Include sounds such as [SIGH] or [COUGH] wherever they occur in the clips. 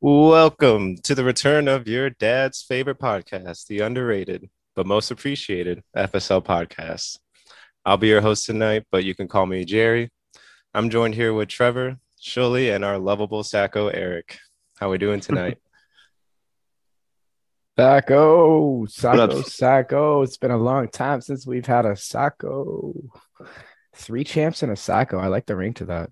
Welcome to the return of your dad's favorite podcast, the underrated but most appreciated FSL podcast. I'll be your host tonight, but you can call me Jerry. I'm joined here with Trevor, Shully, and our lovable Sacco, Eric. How are we doing tonight? [LAUGHS] Sacco, Sacco, Sacco. It's been a long time since we've had a Sacco. Three champs and a Sacco. I like the ring to that.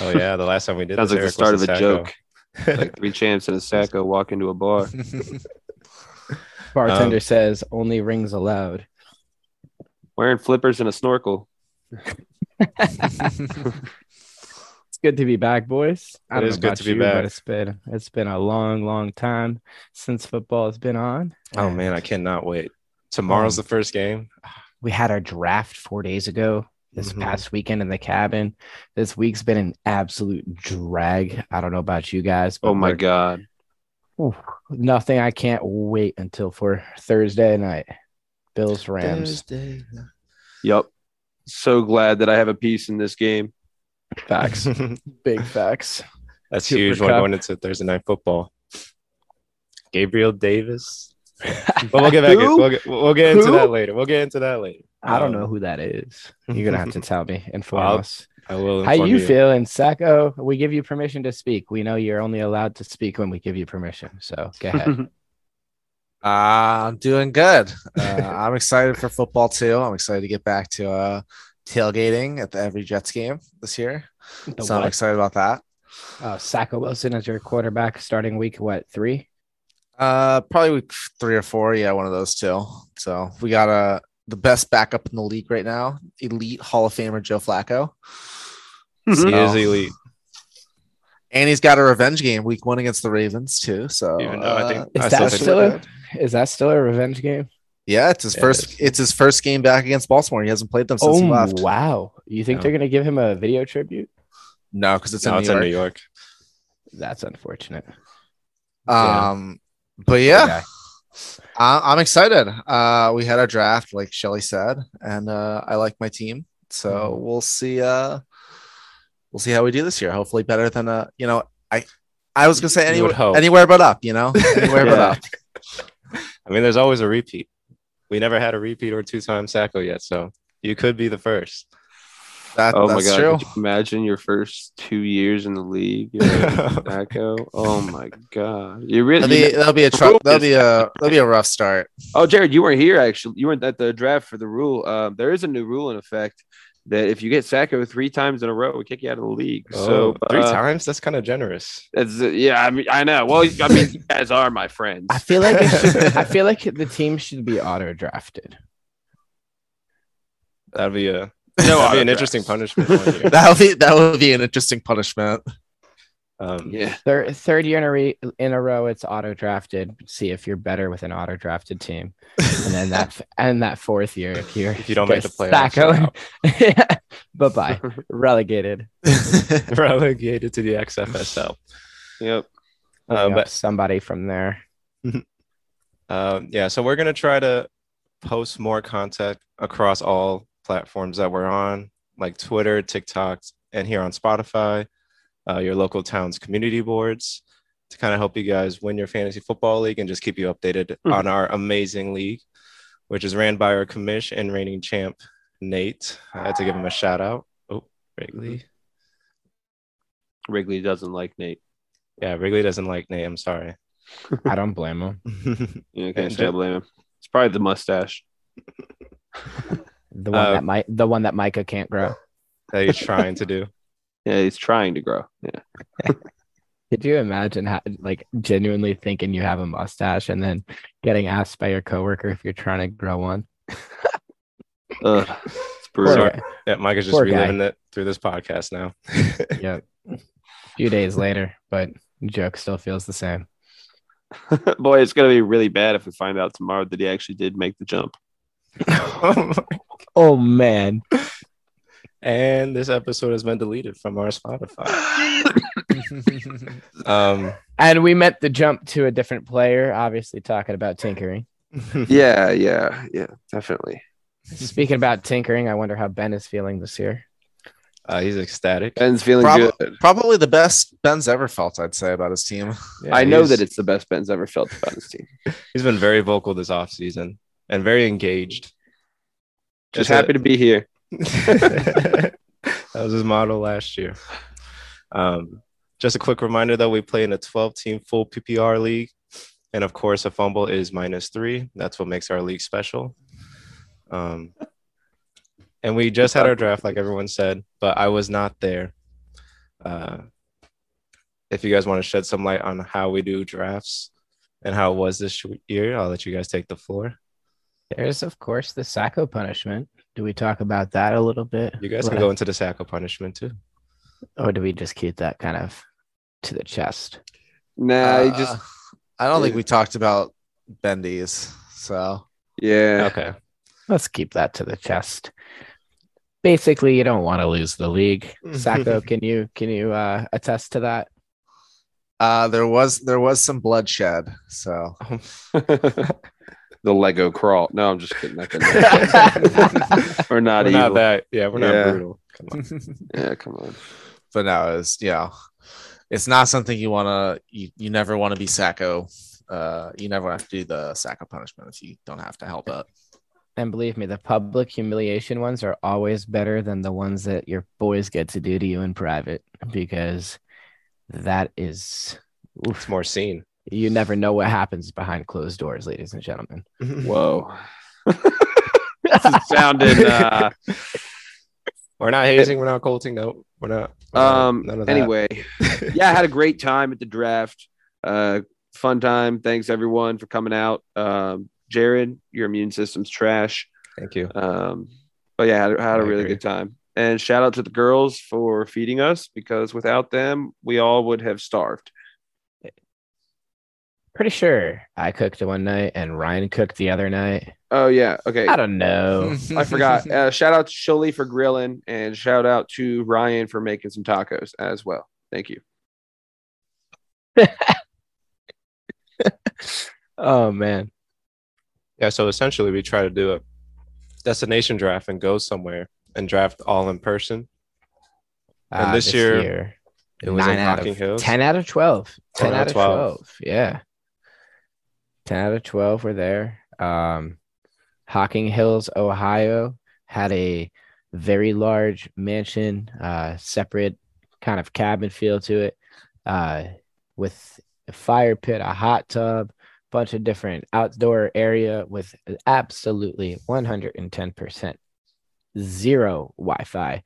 Oh yeah, the last time we did Sounds this, like the start was of a Sacco. joke. [LAUGHS] Like three champs and a Sacco walk into a bar. [LAUGHS] Bartender Um, says only rings allowed. Wearing flippers and a snorkel. [LAUGHS] Good to be back, boys. I It don't is know good to be you, back. It's been it's been a long, long time since football has been on. oh man, I cannot wait. Tomorrow's Um, the first game. we had our draft four days ago this Mhm. past weekend in the cabin. This week's been an absolute drag. I don't know about you guys. but Oh my god. Oof, nothing. I can't wait until for Thursday night. Bills Rams. Yep. So glad that I have a piece in this game. Facts. [LAUGHS] Big facts. That's Cooper huge when Kupp. going into Thursday night football. Gabriel Davis. [LAUGHS] But we'll get back. Who? We'll get, we'll get into Who? that later. We'll get into that later. I don't Um, know who that is. [LAUGHS] You're gonna have to tell me. Inform I'll us. I will. How inform you feeling, Sacco? We give you permission to speak. We know you're only allowed to speak when we give you permission. So go ahead. Uh, I'm doing good. Uh, I'm excited for football too. I'm excited to get back to uh, tailgating at the every Jets game this year. The so I'm excited about that. Uh, Sacco Wilson as your quarterback starting week what three? Uh, probably week three or four. Yeah, one of those two. So we got uh, the best backup in the league right now, elite Hall of Famer Joe Flacco, He is elite. and he's got a revenge game week one against the Ravens too. So Even though I think- uh, Is I that think- still a, is that still a revenge game? Yeah, it's his Yeah, first. is. it's his first game back against Baltimore. He hasn't played them since Oh he left. wow! You think No. they're gonna give him a video tribute? No, because it's No, in it's New in York. New York. That's unfortunate. Yeah. Um, but yeah, Okay. I, I'm excited. Uh, we had our draft, like Shelly said, and uh, I like my team. So Mhm. we'll see. Uh, we'll see how we do this year. Hopefully, better than uh, you know, I, I was gonna say anywhere, anywhere but up. You know, [LAUGHS] anywhere but up. I mean, there's always a repeat. We never had a repeat or two time Sacco yet, so you could be the first. That, Oh my that's god. true. Could you imagine your first two years in the league? You're [LAUGHS] Sacco. Oh my god. You really That'll be, that'll be a tr- that'll be a that'll be a rough start. Oh, Jared, you weren't here actually. You weren't at the draft for the rule. Um, there is a new rule in effect that if you get Sacco three times in a row, we kick you out of the league. so three uh, times? That's kind of generous. It's, uh, yeah, I mean, I know. Well, I mean, you guys are my friends. I feel like should, [LAUGHS] I feel like the team should be auto drafted. That'd be a No that'd be an interesting punishment. [LAUGHS] That would be that would be an interesting punishment. Um, yeah. Third third year in a, re, in a row, it's auto drafted. See if you're better with an auto drafted team, and then that [LAUGHS] and that fourth year, if you're If you don't make the playoffs, Sacco, bye bye, relegated. [LAUGHS] relegated to the XFSL. Yep. Uh, Uh, but somebody from there. Um, [LAUGHS] yeah, so we're gonna try to post more content across all platforms that we're on, like Twitter, TikTok, and here on Spotify, uh, your local town's community boards, to kind of help you guys win your fantasy football league and just keep you updated Mhm. on our amazing league, which is ran by our commish and reigning champ Nate. I had to give him a shout out. Oh, Wrigley. Wrigley doesn't like Nate. Yeah, Wrigley doesn't like Nate. I'm sorry. [LAUGHS] I don't blame him. You [LAUGHS] Yeah, can't sure. blame him. It's probably the mustache. [LAUGHS] The one Uh, that might the one that Micah can't grow. that he's trying to do. Yeah, he's trying to grow. Yeah. [LAUGHS] Could you imagine how, like genuinely thinking you have a mustache and then getting asked by your coworker if you're trying to grow one? [LAUGHS] Ugh, it's brutal. guy. Yeah, Mike is just Poor guy. reliving it through this podcast now. [LAUGHS] Yep. A few days later, but joke still feels the same. Boy, it's gonna be really bad if we find out tomorrow that he actually did make the jump. Oh man. And this episode has been deleted from our Spotify. [LAUGHS] um, And we meant the jump to a different player, obviously talking about tinkering. [LAUGHS] yeah, yeah, yeah, definitely. Speaking about tinkering, I wonder how Ben is feeling this year. Uh, he's ecstatic. Ben's feeling Prob- good. Probably the best Ben's ever felt, I'd say, about his team. Yeah, I know that it's the best Ben's ever felt about his team. [LAUGHS] He's been very vocal this offseason and very engaged. Just It's a- happy to be here. That was his motto last year. Um, just a quick reminder though, we play in a 12 team full PPR league. And of course, a fumble is minus three. That's what makes our league special. Um, and we just had our draft, like everyone said, but I was not there. Uh, if you guys want to shed some light on how we do drafts and how it was this year, I'll let you guys take the floor. There's, of course, the Sacco punishment. Do we talk about that a little bit? You guys can go into the Sacco punishment too. Or do we just keep that kind of to the chest? Nah, he Uh, just I don't think we talked about bendies. So yeah. Okay. Let's keep that to the chest. Basically, you don't want to lose the league. [LAUGHS] Sacco, can you can you uh, attest to that? uh, there was there was some bloodshed. So [LAUGHS] the Lego crawl. No, I'm just kidding. That couldn't- [LAUGHS] [LAUGHS] We're not we're evil. not that. Yeah, we're Yeah. not brutal. Come on. [LAUGHS] Yeah, come on. but no, it's yeah, it's not something you want to. You, you never want to be Sacco. Uh, you never have to do the Sacco punishment if you don't have to help out. And believe me, the public humiliation ones are always better than the ones that your boys get to do to you in private because that is It's more seen. You never know what happens behind closed doors, ladies and gentlemen. [LAUGHS] Whoa. this is sounding uh [LAUGHS] We're not hazing. We're not colting. No, we're not. we're um none of that. anyway. [LAUGHS] yeah, I had a great time at the draft. Uh fun time. Thanks everyone for coming out. Um Jared, your immune system's trash. Thank you. Um, but yeah, had, had a I really agree. good time. And shout out to the girls for feeding us because without them, we all would have starved. Pretty sure I cooked one night and Ryan cooked the other night. Oh yeah, okay. I don't know. [LAUGHS] I forgot. [LAUGHS] Uh, shout out to Shully for grilling, and shout out to Ryan for making some tacos as well. Thank you. [LAUGHS] oh man. Yeah. So essentially, we try to do a destination draft and go somewhere and draft all in person. And Uh, this year, It was nine in out Hocking of Hills. 10 out of 12. 10, 10 out of 12. Yeah. 10 out of 12 were there. Um, Hocking Hills, Ohio had a very large mansion, uh, separate kind of cabin feel to it, uh, with a fire pit, a hot tub, bunch of different outdoor area with absolutely 110% zero Wi-Fi,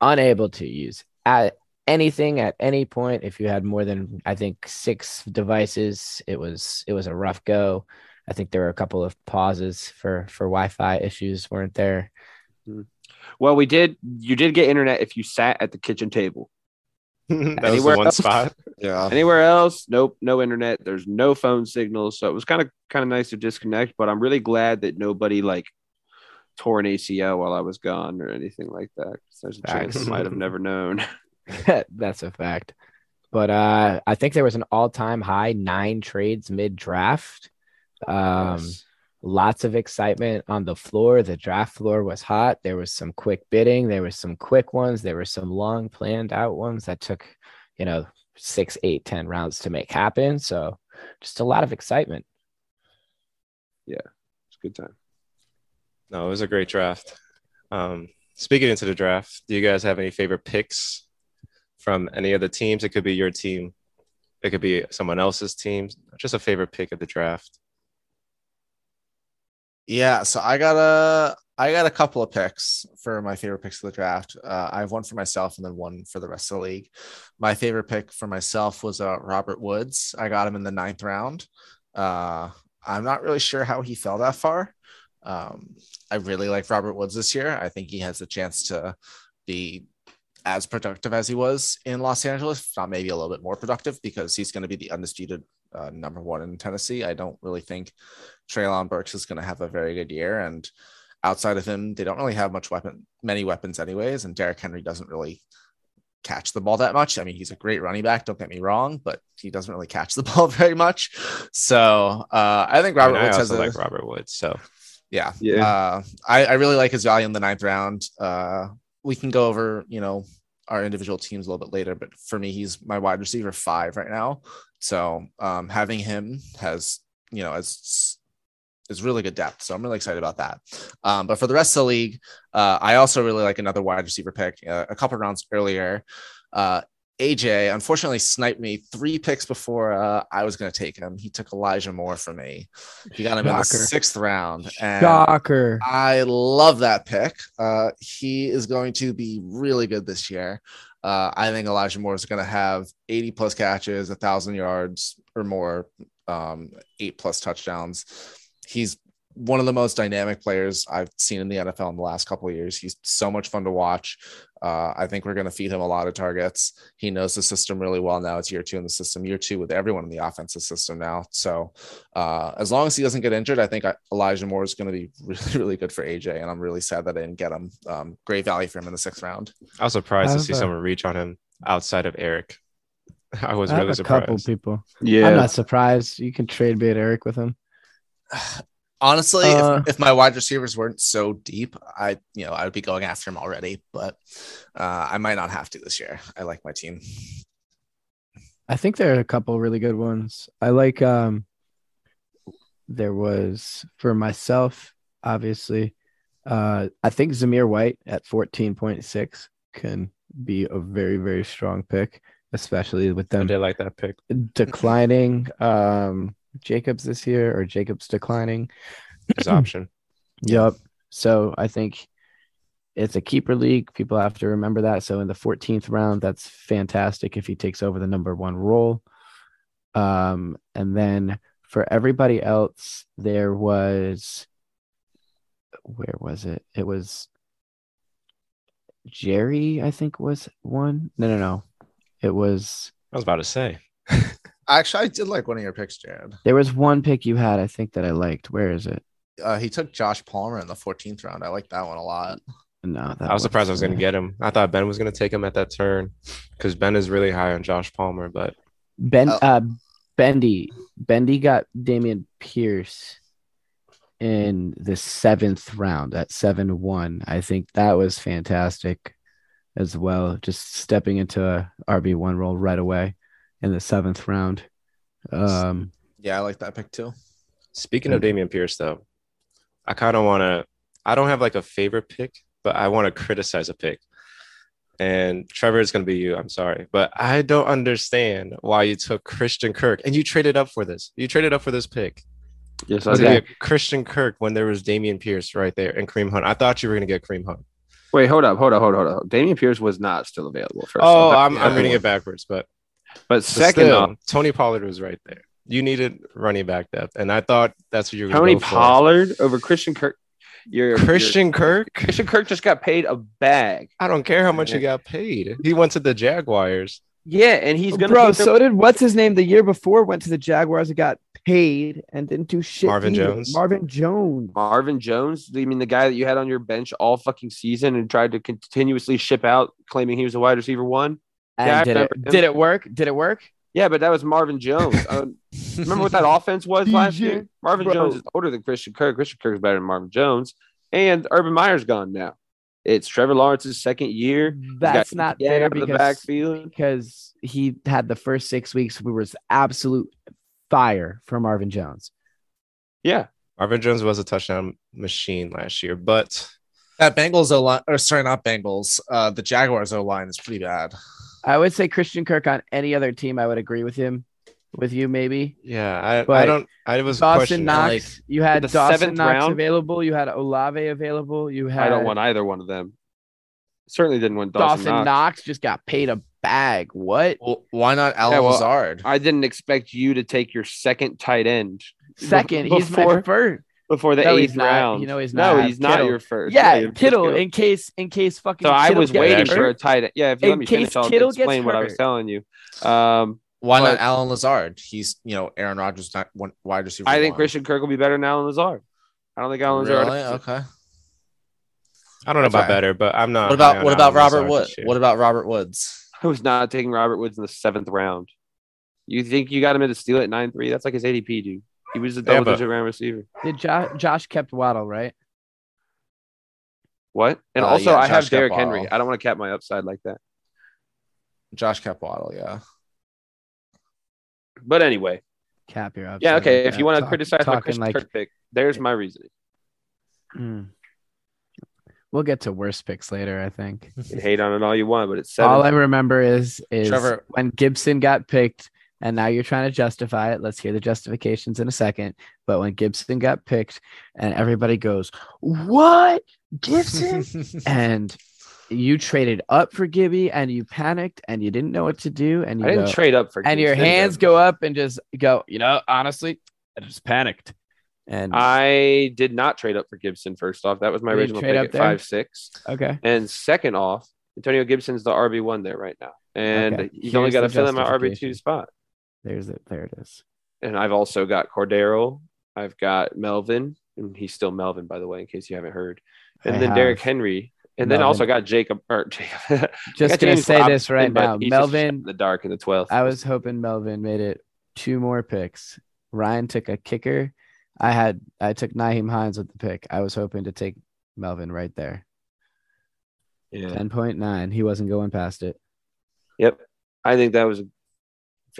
unable to use at anything at any point. If you had more than I think six devices, it was it was a rough go. I think there were a couple of pauses for for Wi-Fi issues, weren't there? Mm. Well, we did. You did get internet if you sat at the kitchen table. [LAUGHS] that was the Anywhere one else? spot. Yeah. Anywhere else, nope, no internet. There's no phone signals, so it was kind of kind of nice to disconnect. But I'm really glad that nobody like tore an ACL while I was gone or anything like that. There's a chance I might have never known. [LAUGHS] [LAUGHS] That's a fact. But uh, I think there was an all-time high nine trades mid-draft. Um, Yes. lots of excitement on the floor. The draft floor was hot. There was some quick bidding. There was some quick ones. There were some long planned out ones that took, you know, six, eight, ten rounds to make happen. So just a lot of excitement. Yeah, it's a good time. No, it was a great draft. Um, speaking into the draft, do you guys have any favorite picks from any of the teams? It could be your team, it could be someone else's team. Just a favorite pick of the draft. Yeah, so I got a I got a couple of picks for my favorite picks of the draft. Uh, I have one for myself and then one for the rest of the league. My favorite pick for myself was uh, Robert Woods. I got him in the ninth round. Uh, I'm not really sure how he fell that far. Um, I really like Robert Woods this year. I think he has a chance to be as productive as he was in Los Angeles, not maybe a little bit more productive because he's going to be the undisputed uh, number one in Tennessee. I don't really think Treylon Burks is going to have a very good year. And outside of him, they don't really have much weapon, many weapons anyways. And Derrick Henry doesn't really catch the ball that much. I mean, he's a great running back. Don't get me wrong, but he doesn't really catch the [LAUGHS] ball very much. So uh, I think I, Robert mean, I Woods has also a, like Robert Woods. So yeah, Yeah. Uh, I, I really like his value in the ninth round. Uh, we can go over, you know, our individual teams a little bit later, but for me, he's my wide receiver five right now. So um, having him has, you know, as is really good depth. So I'm really excited about that. Um, but for the rest of the league, uh, I also really like another wide receiver pick uh, a couple rounds earlier. Uh, AJ unfortunately sniped me three picks before uh, I was going to take him. He took Elijah Moore for me. He got him in the sixth round. And Shocker. I love that pick. Uh, he is going to be really good this year. Uh, I think Elijah Moore is going to have 80 plus catches, a thousand yards or more, um, eight plus touchdowns. He's one of the most dynamic players I've seen in the NFL in the last couple of years. He's so much fun to watch. Uh, I think we're going to feed him a lot of targets. He knows the system really well now. It's year two in the system, year two with everyone in the offensive system now. So uh, as long as he doesn't get injured, I think I- Elijah Moore is going to be [LAUGHS] really, really good for AJ. And I'm really sad that I didn't get him. Um, great value for him in the sixth round. I was surprised to I've, see uh, someone reach on him outside of Eric. [LAUGHS] I was I have really a couple surprised. people. Yeah. I'm not surprised. You can trade bait Eric with him. [SIGHS] [SIGHS] Honestly, Uh, if, if my wide receivers weren't so deep, I you know I would be going after him already. But uh, I might not have to this year. I like my team. I think there are a couple really good ones. I like um there was for myself, obviously. Uh I think Zamir White at 14.6 can be a very, very strong pick, especially with I them did like that pick. declining um Jacobs this year or Jacobs declining. His option. [CLEARS THROAT] yep. So I think it's a keeper league. People have to remember that. So in the 14th round, that's fantastic if he takes over the number one role. Um, and then for everybody else, there was where was it? It was Jerry, I think was one. No, no, no. It was I was about to say. [LAUGHS] Actually, I did like one of your picks, Jared. there was one pick you had, I think that I liked. Where is it? Uh, he took Josh Palmer in the 14th round. I like that one a lot. No, that I was surprised I was going to get him. I thought Ben was going to take him at that turn because Ben is really high on Josh Palmer, but. Ben Oh. uh Bendy. Bendy got Dameon Pierce in the seventh round at seven one. I think that was fantastic as well. Just stepping into a RB one role right away in the seventh round. Um Yeah, I like that pick too. Speaking of Good. Dameon Pierce, though, I kind of want to. I don't have like a favorite pick, but I want to criticize a pick. And Trevor is going to be you. I'm sorry, but I don't understand why you took Christian Kirk and you traded up for this. You traded up for this pick. Yes, I I was Okay. going to get Christian Kirk when there was Dameon Pierce right there and Kareem Hunt. I thought you were going to get Kareem Hunt. Wait, hold up, hold up, hold up, hold up. Dameon Pierce was not still available. First Oh. I'm, I'm reading it backwards, but, But but second still, off, Tony Pollard was right there. You needed running back depth, and I thought that's what you were going Tony to go for. Pollard over Christian Kirk. You're, you're- Christian Kirk. Christian Kirk just got paid a bag. I don't care how much he got paid. He went to the Jaguars. Yeah, and he's gonna bro, keep them- so did what's his name the year before went to the Jaguars and got paid and didn't do shit. Marvin either. Jones? Marvin Jones. Marvin Jones. You mean the guy that you had on your bench all fucking season and tried to continuously ship out, claiming he was a wide receiver one? And Yeah, did it did it work? Did it work? Yeah, but that was Marvin Jones. Uh, [LAUGHS] remember what that offense was last year? Marvin bro. Jones is older than Christian Kirk. Christian Kirk is better than Marvin Jones, and Urban Meyer's gone now. It's Trevor Lawrence's second year. That's not Yang fair out the because, backfield. because he had the first six weeks we was absolute fire for Marvin Jones. Yeah, Marvin Jones was a touchdown machine last year, but That Bengals O line, or sorry, not Bengals. Uh, the Jaguars O line is pretty bad. I would say Christian Kirk on any other team, I would agree with him, with you maybe. yeah, I, I don't. I was Dawson questioning. Knox, like, you had the Dawson seventh Knox round? available, you had Olave available, you had I don't want either one of them. Certainly didn't want Dawson, Dawson Knox. Knox. just got paid a bag. What? Well, why not Allen Yeah, well, Lazard? I didn't expect you to take your second tight end Second, he's my first. Before the No, eighth he's not. round. You know he's not. No, not. he's not your first. Yeah, your first Kittle. In case, in case fucking. So I was waiting hurt. for a tight end. Yeah, if you In let me case finish, I'll Kittle explain what I was telling you. Um, Why but- not Allen Lazard? He's you know Aaron Rodgers, not one wide receiver. I think one. Christian Kirk will be better than Allen Lazard. I don't think Allen Lazard. Really? Okay. I don't know about better, but I'm not. What about what about Allen Robert Lazard Wood? this year. What about Robert Woods? [LAUGHS] I was not taking Robert Woods in the seventh round. You think you got him in to steal at nine three? That's like his ADP, dude. He was a Yeah, double but- digit round receiver. Did jo- Josh kept Waddle right? What? And Uh, also, yeah, I have Josh Derrick Henry. I don't want to cap my upside like that. Josh kept Waddle, yeah. But anyway, Cap your upside. yeah, okay. like If you want to Talk- criticize my talking Christian like Kirk pick, there's my reasoning. Hmm. We'll get to worse picks later, I think. You can hate on it all you want, but it's seven. All I remember is is Trevor- when Gibson got picked, and now you're trying to justify it. Let's hear the justifications in a second. But when Gibson got picked, and everybody goes, "What Gibson?" [LAUGHS] and you traded up for Gibby, and you panicked, and you didn't know what to do, and you I didn't go- trade up for and your hands go up and just go. You know, honestly, I just panicked. And I did not trade up for Gibson. First off, that was my original pick at there? five six. okay, And second off, Antonio Gibson's the RB one there right now, and Okay. he's only got to fill in my RB two spot. There's it. There it is. And I've also got Cordero. I've got Melvin, and he's still Melvin, by the way, in case you haven't heard. And I then Derrick have Henry, and then also got Jacob. Or Jacob. [LAUGHS] Just gonna James say this right now, Melvin. in the dark in the twelfth. I was hoping Melvin made it two more picks. Ryan took a kicker. I had I took Nyheim Hines with the pick. I was hoping to take Melvin right there. yeah. Ten point nine. He wasn't going past it. Yep. I think that was a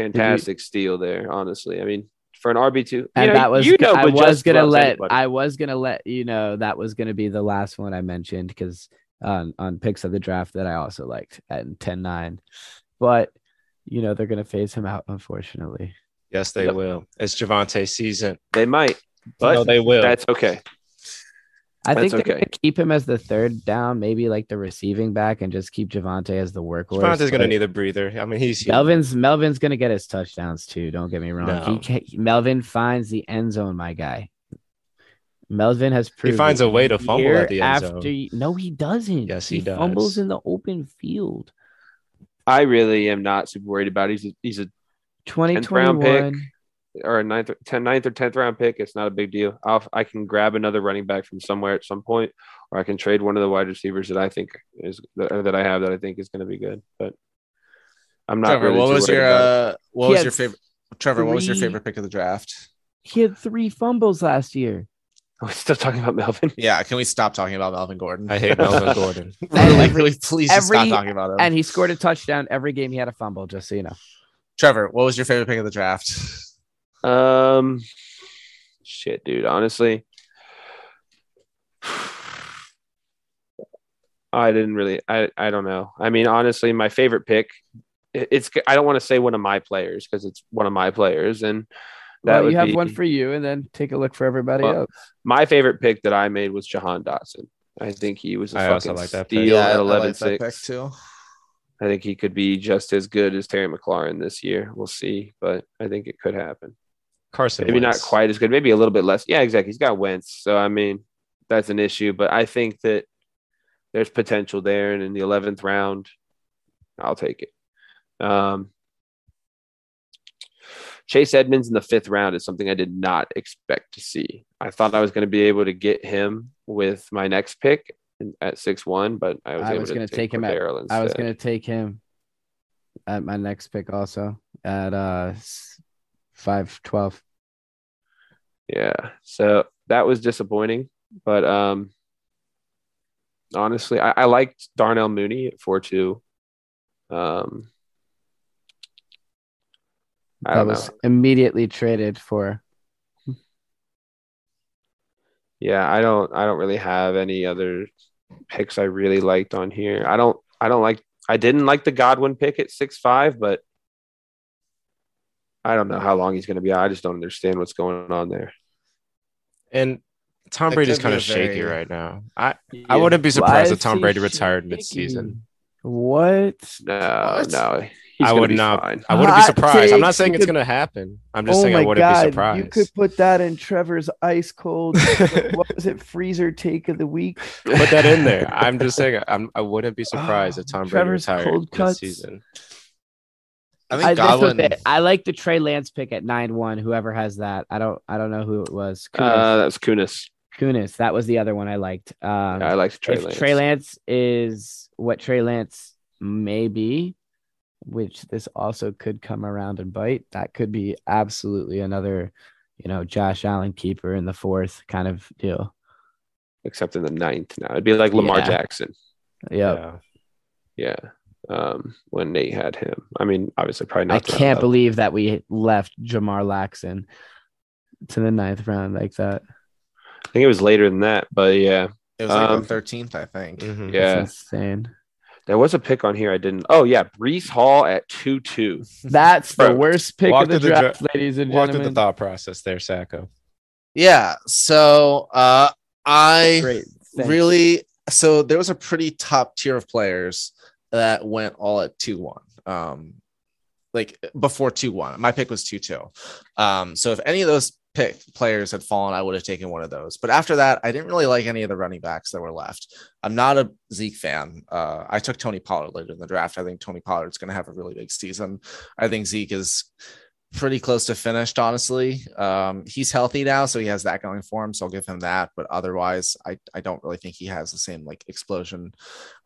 fantastic steal there, honestly. I mean, for an RB2. And you know, that was you know, I was gonna let anybody. I was gonna let you know that was gonna be the last one I mentioned because on on picks of the draft that I also liked at 10-9. But you know they're gonna phase him out, unfortunately. Yes, they Yep. will. It's Javonte season. they might, but no, they will. that's okay. I think they're okay. going to keep him as the third down, maybe like the receiving back, and just keep Javonte as the workhorse. Javonte's going to need a breather. I mean, he's Melvin's Melvin's going to get his touchdowns too. Don't get me wrong. No. He Melvin finds the end zone, my guy. Melvin has proved he finds a way to fumble at the end after, zone. No, he doesn't. Yes, he, he does. Fumbles in the open field. I really am not super worried about. It. He's a, he's a 2021 or a ninth, 10, ninth or tenth round pick. It's not a big deal. I'll, I can grab another running back from somewhere at some point, or I can trade one of the wide receivers that I think is that, that I have that I think is going to be good. But I'm not. Trevor, really what was your uh, what He was your favorite Trevor, what was your favorite pick of the draft? He had three fumbles last year. We're we still talking about Melvin? [LAUGHS] Yeah, can we stop talking about Melvin Gordon? I hate Melvin [LAUGHS] Gordon. [LAUGHS] really, really, please just stop talking about him. And he scored a touchdown every game he had a fumble, just so you know. Trevor, what was your favorite pick of the draft? Um, shit, dude. Honestly, I didn't really. I I don't know. I mean, honestly, my favorite pick. it- It's. I don't want to say one of my players because it's one of my players, and that well, would you have be one for you, and then take a look for everybody Well, else. my favorite pick that I made was Jahan Dotson. I think he was a I fucking like that steal I- at I 11 like 6. too. I think he could be just as good as Terry McLaurin this year. We'll see, but I think it could happen. Carson. Maybe Wentz. not quite as good, maybe a little bit less. Yeah, exactly. He's got Wentz, so I mean that's an issue. But I think that there's potential there, and in the eleventh round, I'll take it. Um, Chase Edmonds in the fifth round is something I did not expect to see. I thought I was going to be able to get him with my next pick at six one, but I was I able was to going to take him at. Cordero I was going to take him at my next pick also at uh five twelve. Yeah. So that was disappointing. But um honestly, I, I liked Darnell Mooney at 4 2. Um I That was know. immediately traded for. Yeah, I don't I don't really have any other picks I really liked on here. I don't I don't like I didn't like the Godwin pick at six five, but I don't know how long he's gonna be out. I just don't understand what's going on there. And Tom That Brady's could be kind of shaky very- right now. I I wouldn't be Why surprised if Tom he Brady retired shaky? mid-season. What? No, What? no. He's I would not. fine. I wouldn't be Hot surprised. I'm not saying you it's could- going to happen. I'm just oh saying I wouldn't god! be surprised. You could put that in Trevor's ice cold. [LAUGHS] what was it? Freezer take of the week. put that in there. I'm just [LAUGHS] saying I'm, I wouldn't be surprised if Tom Brady Trevor's retired cold cuts. mid-season. I I, think this was Godwin. it. I like the Trey Lance pick at nine one. Whoever has that, I don't. I don't know who it was. Kunis. Uh that's Kunis. Kunis. That was the other one I liked. Um, Yeah, I liked Trey if Lance. Trey Lance is what Trey Lance may be, which this also could come around and bite. That could be absolutely another, you know, Josh Allen keeper in the fourth kind of deal. except in the ninth now. It'd be like Lamar Yeah. Jackson. Yep. Yeah. Um, when Nate had him. I mean, obviously, probably not. I can't low. believe that we left Jamar Laxon to the ninth round like that. I think it was later than that, but yeah, It was like Um, the 13th, I think. Mhm. yeah. That's insane. There was a pick on here I didn't. Oh yeah, Breece Hall at two two. [LAUGHS] That's the worst pick walk of the through the draft, ladies and Walk through gentlemen. the thought process there, Sacco. Yeah. So uh, I Great. Thanks. really so there was a pretty top tier of players that went all at 2-1 um like before 2-1 my pick was 2-2 um so if any of those pick players had fallen i would have taken one of those. But after that i didn't really like any of the running backs that were left. I'm not a zeke fan. Uh i took tony pollard later in the draft. I think tony pollard's going to have a really big season. I think zeke is pretty close to finished, honestly. Um, he's healthy now, so he has that going for him. So I'll give him that. But otherwise, I, I don't really think he has the same like explosion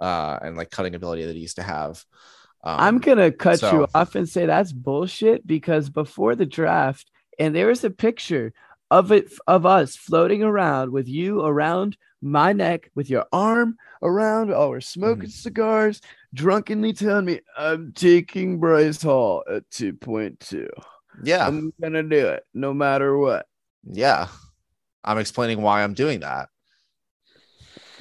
uh, and like cutting ability that he used to have. Um, I'm gonna cut so- you off and say that's bullshit because before the draft, and there was a picture of it of us floating around with you around my neck with your arm around. Oh, we're smoking Mm-hmm. cigars, drunkenly telling me I'm taking Bryce Hall at two point two. Yeah, I'm gonna do it no matter what. yeah. I'm explaining why I'm doing that.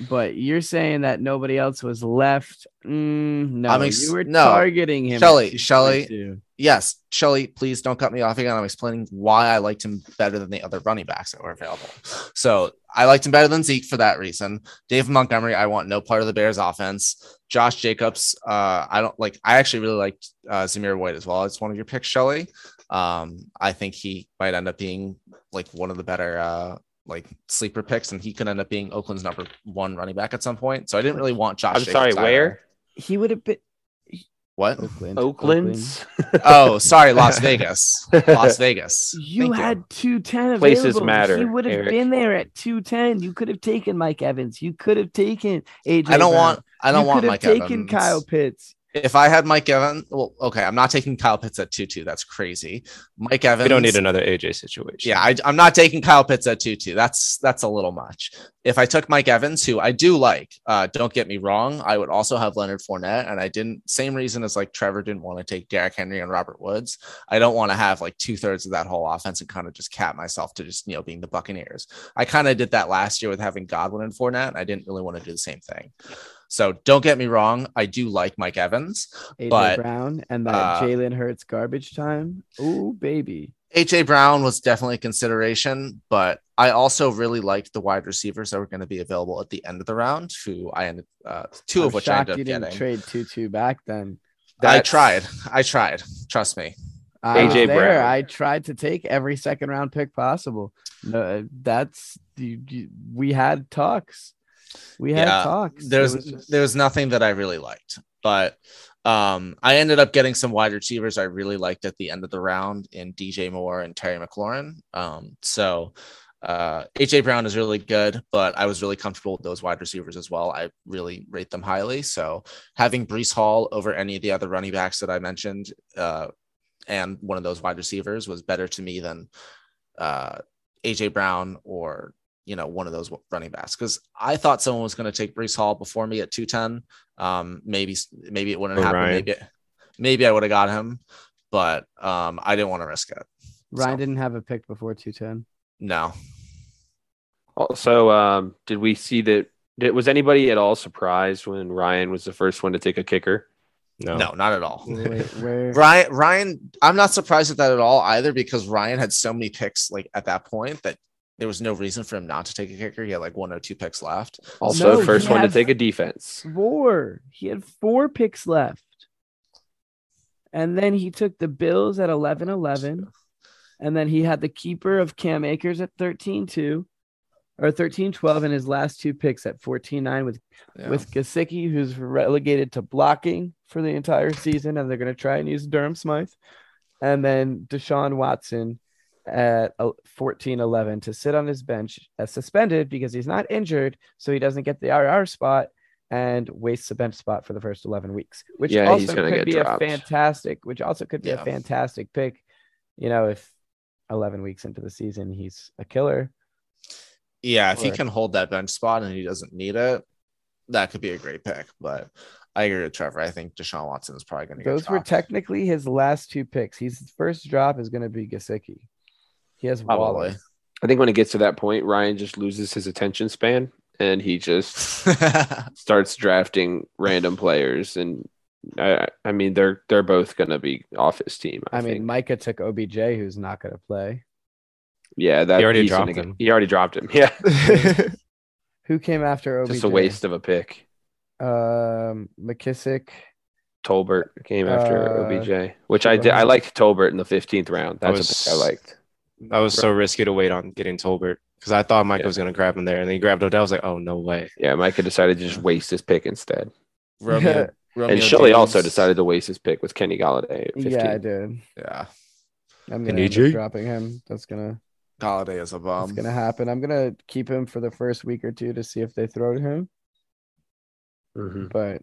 But you're saying that nobody else was left. Mm, no, I'm ex- you were no. targeting him. Shelly, 2.2. Yes, Shelly, please don't cut me off again. I'm explaining why I liked him better than the other running backs that were available. So I liked him better than Zeke for that reason. Dave Montgomery, I want no part of the Bears offense. Josh Jacobs, uh, I don't like. I actually really liked uh, Zamir White as well. It's one of your picks, Shelly. Um, I think he might end up being like one of the better uh, like sleeper picks, and he could end up being Oakland's number one running back at some point. So I didn't really want Josh. I'm Jacobs sorry, either. where? He would have been What? Oakland. Oakland's. Oh, sorry, Las [LAUGHS] Vegas. Las Vegas. You Thank had 210 Places available. matter, He would have Eric. been there at 210. You could have taken Mike Evans. You could have taken AJ. I don't Brown. want. I don't you want could have Mike taken Evans. Kyle Pitts. If I had Mike Evans, well, okay, I'm not taking Kyle Pitts at two two. That's crazy. Mike Evans. We don't need another AJ situation. Yeah, I, I'm not taking Kyle Pitts at two two. That's that's a little much. If I took Mike Evans, who I do like, uh, don't get me wrong, I would also have Leonard Fournette, and I didn't. Same reason as like Trevor didn't want to take Derrick Henry and Robert Woods. I don't want to have like two thirds of that whole offense and kind of just cap myself to just you know being the Buccaneers. I kind of did that last year with having Godwin and Fournette. And I didn't really want to do the same thing. So don't get me wrong, I do like Mike Evans. AJ But, Brown and that uh, Jalen Hurts garbage time. Ooh, baby. AJ Brown was definitely a consideration, but I also really liked the wide receivers that were going to be available at the end of the round, who I ended uh, 2 I'm of which I shocked ended you up didn't getting. trade 2 2 back then. I tried. I tried. Trust me. I AJ there. Brown. I tried to take every second round pick possible. No, that's you, you- we had talks. We had Yeah, talks. There's was just- there was nothing that I really liked, but um, I ended up getting some wide receivers I really liked at the end of the round in DJ Moore and Terry McLaurin. Um, so uh, AJ Brown is really good, but I was really comfortable with those wide receivers as well. I really rate them highly. So having Breece Hall over any of the other running backs that I mentioned uh, and one of those wide receivers was better to me than uh, AJ Brown or you know one of those running backs because I thought someone was going to take Breece Hall before me at 210. Um, maybe maybe it wouldn't Or happen. Ryan. Maybe maybe I would have got him, but um, I didn't want to risk it. Ryan so. didn't have a pick before 210. No, Also, um, did we see that? Did, was anybody at all surprised when Ryan was the first one to take a kicker? No. no, not at all. Wait, where? [LAUGHS] Ryan, Ryan, I'm not surprised at that at all either because Ryan had so many picks like at that point that there was no reason for him not to take a kicker. He had like one or two picks left. Also, No, first one to take a defense. Four. He had four picks left. And then he took the Bills at 11 11. And then he had the keeper of Cam Akers at 13 2 or 13 12 in his last two picks at 14 9 with, Yeah. with Gesicki, who's relegated to blocking for the entire season. And they're going to try and use Durham Smythe. And then Deshaun Watson at uh, 14 11 to sit on his bench as suspended because he's not injured. So he doesn't get the IR spot and wastes a bench spot for the first 11 weeks, which Yeah, also could be dropped. a fantastic, which also could be Yeah. a fantastic pick. You know, if 11 weeks into the season he's a killer. Yeah, if he can hold that bench spot and he doesn't need it, that could be a great pick. But I agree with Trevor. I think Deshaun Watson is probably going to get Those were technically his last two picks. His first drop is going to be Gesicki. He has Probably. Waller. I think when it gets to that point, Ryan just loses his attention span and he just [LAUGHS] starts drafting random players. And I, I mean, they're they're both gonna be off his team. I, I, mean. Micah took OBJ, who's not going to play. yeah, that He already dropped gonna get- him. He already dropped him. [LAUGHS] Yeah, [LAUGHS] Who came after OBJ? just a waste of a pick. Um, McKissic. Tolbert came after Uh, OBJ, which I did. I liked Tolbert in the fifteenth round. I That's was- a pick I liked. That was so risky to wait on getting Tolbert because I thought Mike Yeah. was going to grab him there, and then he grabbed Odell. I was like, oh no way. Yeah, Micah decided to just waste his pick instead. [LAUGHS] Romeo, Romeo and Shelly also decided to waste his pick with Kenny Golladay at 15. Yeah, I did. Yeah, I'm gonna end EJ? up dropping him. That's gonna Golladay is a bum. It's gonna happen. I'm gonna keep him for the first week or two to see if they throw to him, Mhm. but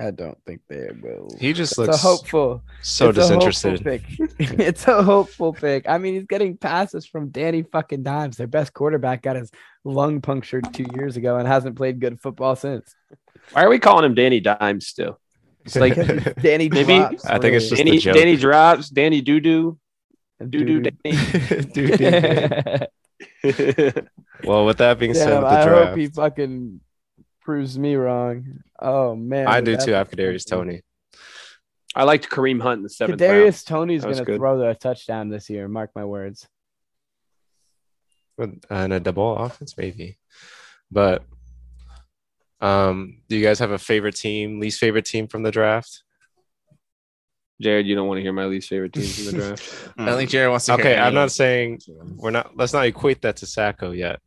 I don't think they will. He just it's looks a hopeful. so it's a hopeful pick. [LAUGHS] [LAUGHS] it's a hopeful pick. I mean, he's getting passes from Danny fucking Dimes. Their best quarterback got his lung punctured two years ago and hasn't played good football since. Why are we calling him Danny Dimes still? It's like [LAUGHS] Danny Maybe- drops. I think it's just Danny, the joke. Danny drops, Danny doo doo, doo doo Danny. Dude, dude. well, with that being said, Damn, with the I draft, hope he fucking proves me wrong. Oh man, I do too. be After Darius. Tony. I liked Kareem Hunt in the seventh round. Kadarius Toney's gonna throw the touchdown this year. Mark my words. And a double offense, maybe. But um, do you guys have a favorite team, least favorite team from the draft? Jared, you don't want to hear my least favorite teams from the [LAUGHS] draft. I think Jared wants to. Okay, any I'm not saying we're not. Let's not equate that to Sacco yet.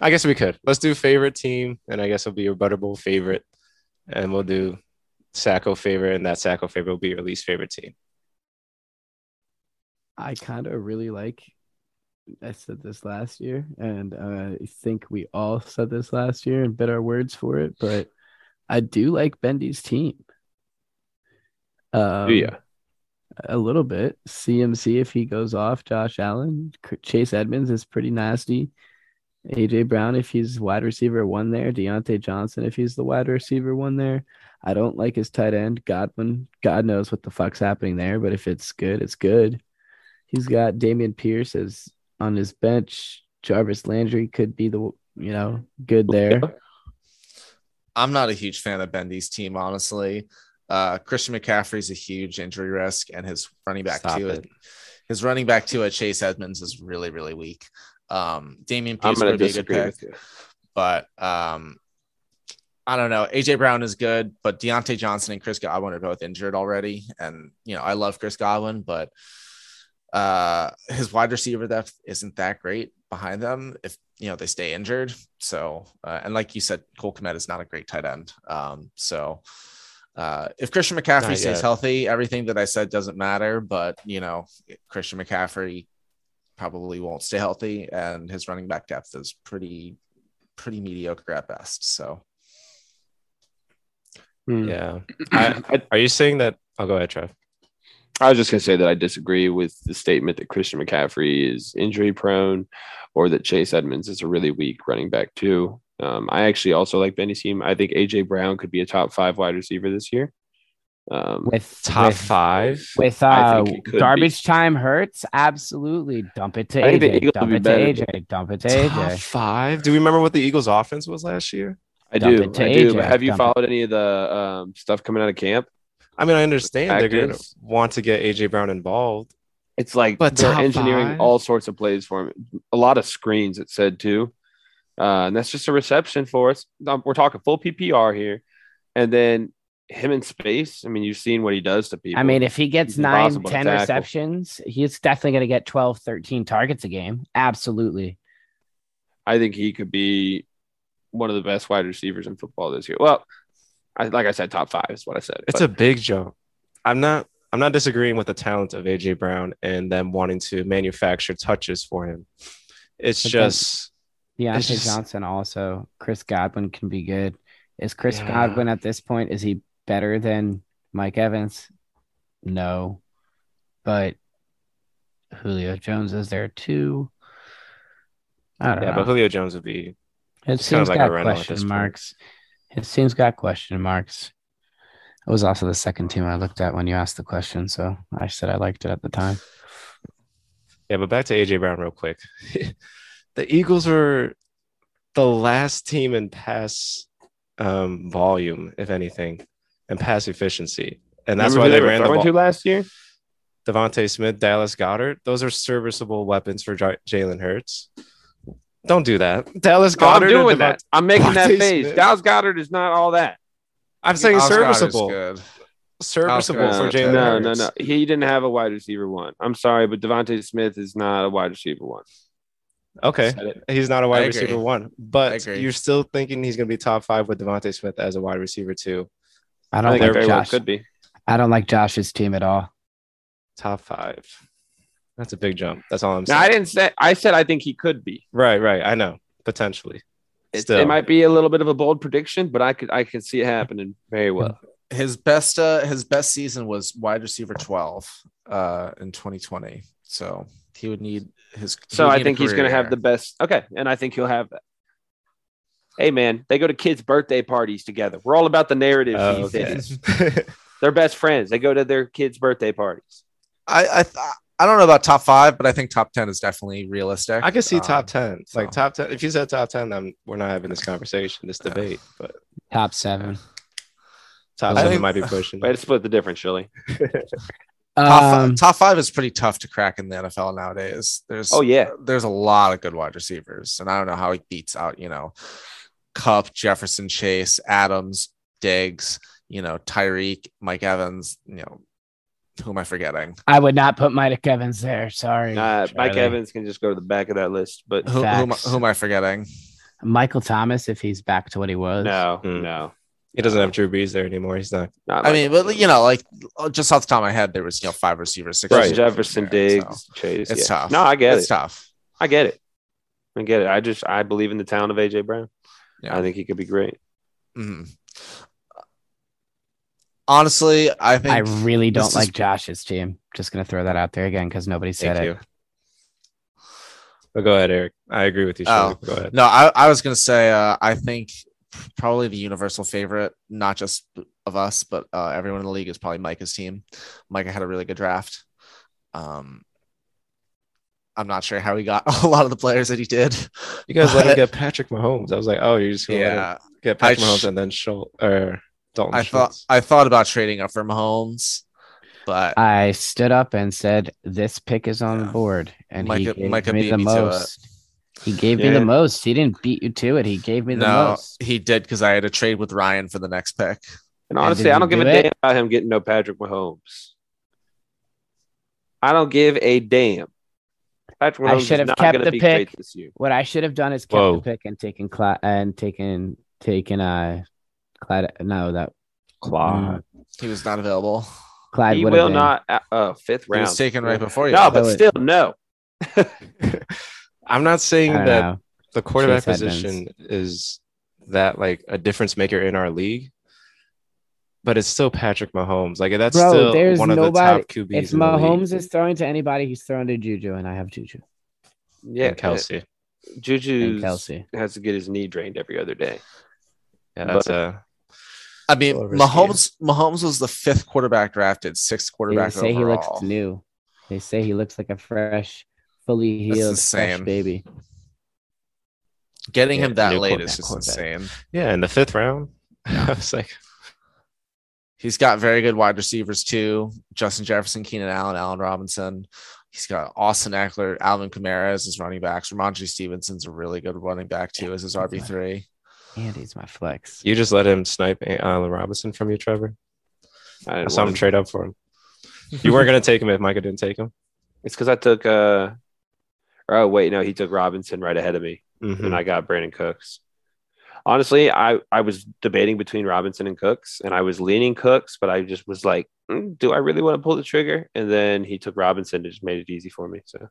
I guess we could. Let's do favorite team, and I guess it'll be your Butterball favorite, and we'll do Sacco favorite, and that Sacco favorite will be your least favorite team. I kind of really like. I said this last year, and uh, I think we all said this last year and bit our words for it. But I do like Bendy's team. Um, ya? A little bit. CMC if he goes off. Josh Allen, Chase Edmonds is pretty nasty. AJ Brown if he's wide receiver one there. Diontae Johnson if he's the wide receiver one there. I don't like his tight end Godwin. God knows what the fuck's happening there, but if it's good, it's good. He's got Dameon Pierce as on his bench. Jarvis Landry could be the you know good there. I'm not a huge fan of Bendy's team, honestly. Uh, Christian McCaffrey's a huge injury risk, and his running back Stop to it. it. His running back to it, Chase Edmonds, is really, really weak. Um, Dameon Pierce would be a good pick, but um, I don't know. AJ Brown is good, but Diontae Johnson and Chris Godwin are both injured already, and you know I love Chris Godwin, but uh, his wide receiver depth isn't that great behind them if you know they stay injured. So, uh, and like you said, Cole Kmet is not a great tight end. Um, so. Uh, if Christian McCaffrey stays healthy, everything that I said doesn't matter. But you know, Christian McCaffrey probably won't stay healthy, and his running back depth is pretty, pretty mediocre at best. So Hmm. Yeah. I, are you saying that? I'll go ahead, Trev. I was just going to say that I disagree with the statement that Christian McCaffrey is injury prone or that Chase Edmonds is a really weak running back, too. Um, I actually also like Benny's team. I think AJ Brown could be a top five wide receiver this year. Um, With Top with, five. with uh think it could garbage time hurts. Absolutely, dump it to I think the AJ. Eagles Dump it to better. AJ. Dump it to Top AJ. five. Do we remember what the Eagles' offense was last year? I Dump do. it to I do. AJ. But have you Dump it. followed any of the um, stuff coming out of camp? I mean, I understand they're going to want to get AJ Brown involved. It's like But they're engineering five? all sorts of plays for him. A lot of screens, it said too. Uh, and that's just a reception for us. Um, We're talking full PPR here. And then him in space. I mean, you've seen what he does to people. I mean, if he gets He's nine, 10 receptions, he's definitely going to get 12, 13 targets a game. Absolutely. I think he could be one of the best wide receivers in football this year. Well, I, like I said, top five is what I said. It's But a big jump. I'm not. I'm not disagreeing with the talent of AJ Brown and them wanting to manufacture touches for him. It's But then- just Diontae just- Johnson also. Chris Godwin can be good. Is Chris Yeah. Godwin at this point? Is he better than Mike Evans? No, but Julio Jones is there too. I don't Yeah, know. but Julio Jones would be His of team's like a got rental at this question point. marks. His team's got question marks. It was also the second team I looked at when you asked the question, so I said I liked it at the time. Yeah, but back to AJ Brown real quick. [LAUGHS] the Eagles were the last team in pass um, volume, if anything, and pass efficiency, and that's Remember why who they ran the ball. to last year. DeVonta Smith, Dallas Goedert. Those are serviceable weapons for J- Jalen Hurts. Don't do that. Dallas No, I'm doing Devont- that. I'm making that face. Smith. Dallas Goedert is not all that. I'm saying Oscar Goedert's serviceable. good. Serviceable Oscar for Goedert's Jalen. No, Hurts. no, no. He didn't have a wide receiver one. I'm sorry, but DeVonta Smith is not a wide receiver one. Okay, he's not a wide receiver one, but you're still thinking he's going to be top five with DeVonta Smith as a wide receiver too. I I don't think like it very well Josh. could be. I don't like Josh's team at all. Top five. That's a big jump. That's all I'm No, saying. I didn't say. I said I think he could be. Right, right. I know. Potentially. It, Still. it might be a little bit of a bold prediction, but I could I could see it happening very well. His best uh his best season was wide receiver 12 uh in 2020. So he would need his So I think he's going to have the best. Okay, and I think he'll have that. Hey man, they go to kids' birthday parties together. We're all about the narrative Oh, these okay. days. [LAUGHS] They're best friends. They go to their kids' birthday parties. I I th- I don't know about top 5, but I think top 10 is definitely realistic. I can see Um, top 10. so- Like top 10. If you said top 10, then we're not having this conversation, this debate. But Top seven. top I 7 think- might be pushing. Way to split the difference, Shully. [LAUGHS] Top, Um, fi- top five is pretty tough to crack in the NFL nowadays. There's Oh yeah, there's a lot of good wide receivers, and I don't know how he beats out, you know, Kupp, Jefferson, Chase, Adams, Diggs, you know, Tyreek, Mike Evans, you know, who am I forgetting? I would not put Mike Evans there. Sorry. uh, Mike Evans can just go to the back of that list. But Who, who, am, I- Facts. who am I forgetting? Michael Thomas, if he's back to what he was. no, Hmm. no, he doesn't have Drew Brees there anymore. He's not. not I mean, but you know, like just off the top of my head, there was you know five receivers, six Justin receivers Jefferson, there, so Diggs, Chase. It's yeah. tough. No, I get it's it. It's tough. I get it. I get it. I just I believe in the talent of AJ Brown. Yeah. I think he could be great. Mhm. Honestly, I think I really don't is- like Josh's team. Just gonna throw that out there again because nobody said Thank it. you. But go ahead, Eric. I agree with you. Oh. Go ahead. No, I, I was gonna say uh, I think probably the universal favorite, not just of us, but uh, everyone in the league is probably Micah's team. Micah had a really good draft. Um, I'm not sure how he got [LAUGHS] a lot of the players that he did. You guys let him get Patrick Mahomes. I was like, oh, you're just going to Yeah, get Patrick I Mahomes and then Schultz or Dalton I thought I thought about trading up for Mahomes, but I stood up and said, "This pick is on the board," and he gave Micah me beat the me to it. most. He gave me the most. He didn't beat you to it. He gave me the no, most. he did because I had a trade with Ryan for the next pick. And And honestly, did I don't give a it? damn about him getting no Patrick Mahomes. I don't give a damn. Patrick I should have kept the pick. this year. What I should have done is kept Whoa. the pick and taken Cla- and taken taken uh Clyde. No, that Claude. He was not available. Clyde He will been. not. Uh, uh, fifth He was taken right before you. No, but So it- still, no. I'm not saying that know. the quarterback Chase Edmonds. position is that like a difference maker in our league, but it's still Patrick Mahomes. Like that's Bro, still there's one of the nobody- top QBs. If in the. Mahomes is throwing to anybody, he's throwing to Juju, and I have Juju Yeah, and Kelce. Juju Kelce. has to get his knee drained every other day. Yeah, that's uh I mean, Little risky. Mahomes Mahomes was the fifth quarterback drafted, sixth quarterback. They quarterback say he looks new. They say he looks like a fresh, fully healed, fresh baby. Getting Yeah, him that late is just insane. yeah, in the fifth round. [LAUGHS] I was like, He's got very good wide receivers too. Justin Jefferson, Keenan Allen, Allen Robinson. He's got Austin Ekeler, Alvin Kamara as his running backs. Rhamondre Stevenson's a really good running back too as his RB three. Andy's my flex. you just let him snipe Allen Robinson from you, Trevor. I I saw him trade up for him. You weren't gonna take him if Micah didn't take him. [LAUGHS] It's because I took. uh Oh wait, no, he took Robinson right ahead of me, Mhm. and I got Brandin Cooks. Honestly, I I was debating between Robinson and Cooks, and I was leaning Cooks, but I just was like, "Mm, do I really want to pull the trigger? And then he took Robinson, it just made it easy for me. So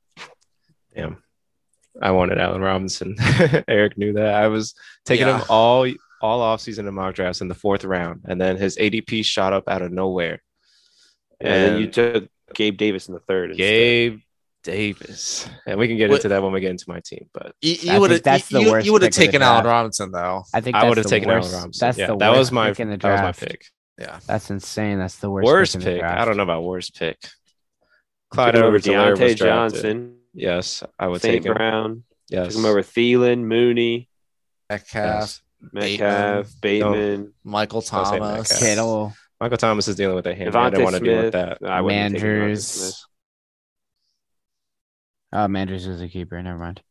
Damn. I wanted Allen Robinson. [LAUGHS] Eric knew that. I was taking Yeah. him all all offseason in mock drafts in the fourth round, and then his ADP shot up out of nowhere. And then you took Gabe Davis in the third. instead. Gabe Davis, and we can get What- into that when we get into my team. But You, you think would have that's the you, worst you would have pick of the taken Allen. Robinson though. I think I would have taken worst, Allen Robinson. That's yeah, the that worst was my pick in the that was my pick. Yeah. That's insane. That's the worst, Worst pick. in the pick. draft. I don't know about worst pick. Took Clyde over Edwards-Helaire Diontae. Johnson, Yes, I would St. take him. Brown. Yes. Took him over Thielen, Mooney, Metcalf, Metcalf, Bateman, Michael Don't say Thomas, Metcalf. Kittle, Michael Thomas is dealing with a hand. I DeVonta didn't want to deal with that. I wouldn't take Manders. Smith. Oh, Manders is a keeper. Never mind.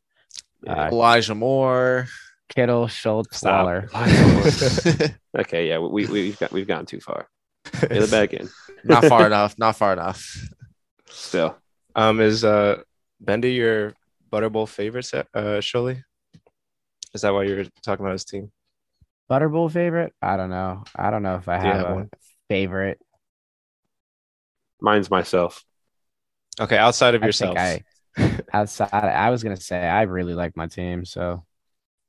Yeah. Elijah Moore. Kittle, Schultz, Stop. Waller. [LAUGHS] [LAUGHS] Okay, yeah, we, we we've got we've gone too far. Reel it back in. [LAUGHS] not far enough. Not far enough. Still, Um, is uh Bendy your Butterbowl favorite? Set, uh, Shirley? Is that why you were talking about his team? Butterbowl favorite? I don't know. I don't know if I have, have a one? favorite. mine's myself. Okay, outside of I yourself. think I outside. I was gonna say I really like my team, so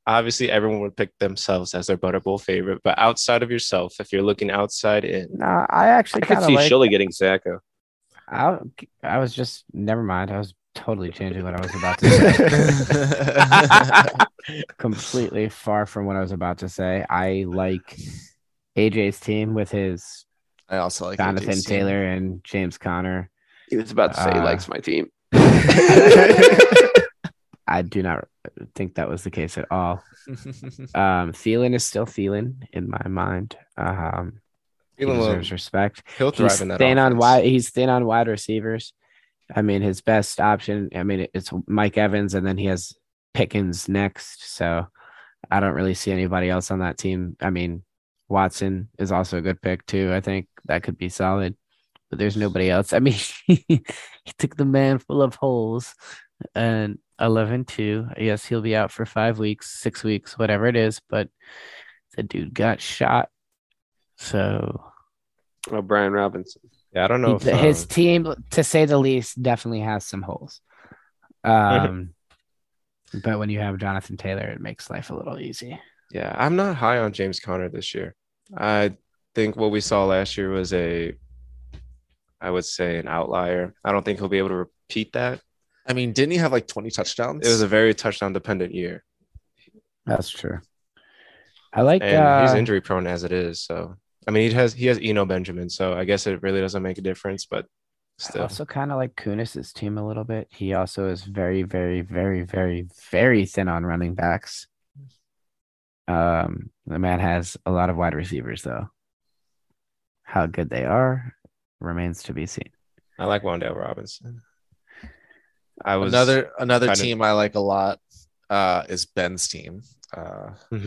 Obviously, everyone would pick themselves as their Butterbowl favorite, but outside of yourself, if you're looking outside in, no, I actually I could kind of see like. Shully getting Sacko. I, I was just never mind. I was totally changing what I was about to say. [LAUGHS] [LAUGHS] Completely far from what I was about to say. I like AJ's team with his I also like Jonathan AJ's team. Taylor and James Conner. He was about to say he Uh, likes my team. [LAUGHS] I do not think that was the case at all. Um, Thielen is still Thielen in my mind. Um, he Thielen will- deserves respect. he'll He's thrive in that. thin on offense. wide. He's thin on wide receivers. I mean, his best option. I mean, it's Mike Evans, and then he has Pickens next. So I don't really see anybody else on that team. I mean, Watson is also a good pick too. I think that could be solid, but there's nobody else. I mean, [LAUGHS] he took the man full of holes and 11 2. Yes, he'll be out for five weeks, six weeks, whatever it is, but the dude got shot. So Oh, Brian Robinson. Yeah, I don't know. If, his um, team, to say the least, definitely has some holes. [LAUGHS] Um, but when you have Jonathan Taylor, it makes life a little easy. Yeah, I'm not high on James Conner this year. I think what we saw last year was a, I would say, an outlier. I don't think he'll be able to repeat that. I mean, didn't he have like 20 touchdowns? It was a very touchdown dependent year, That's true. I like. and uh, he's injury prone as it is. So, I mean, he has he has Eno Benjamin, so I guess it really doesn't make a difference. But I still, also kind of like Kunis's team a little bit. He also is very, very, very, very, very thin on running backs. Um, the man has a lot of wide receivers, though. How good they are remains to be seen. I like Wan'Dale Robinson. I was another another kind of- team I like a lot uh, is Ben's team. Uh. [LAUGHS]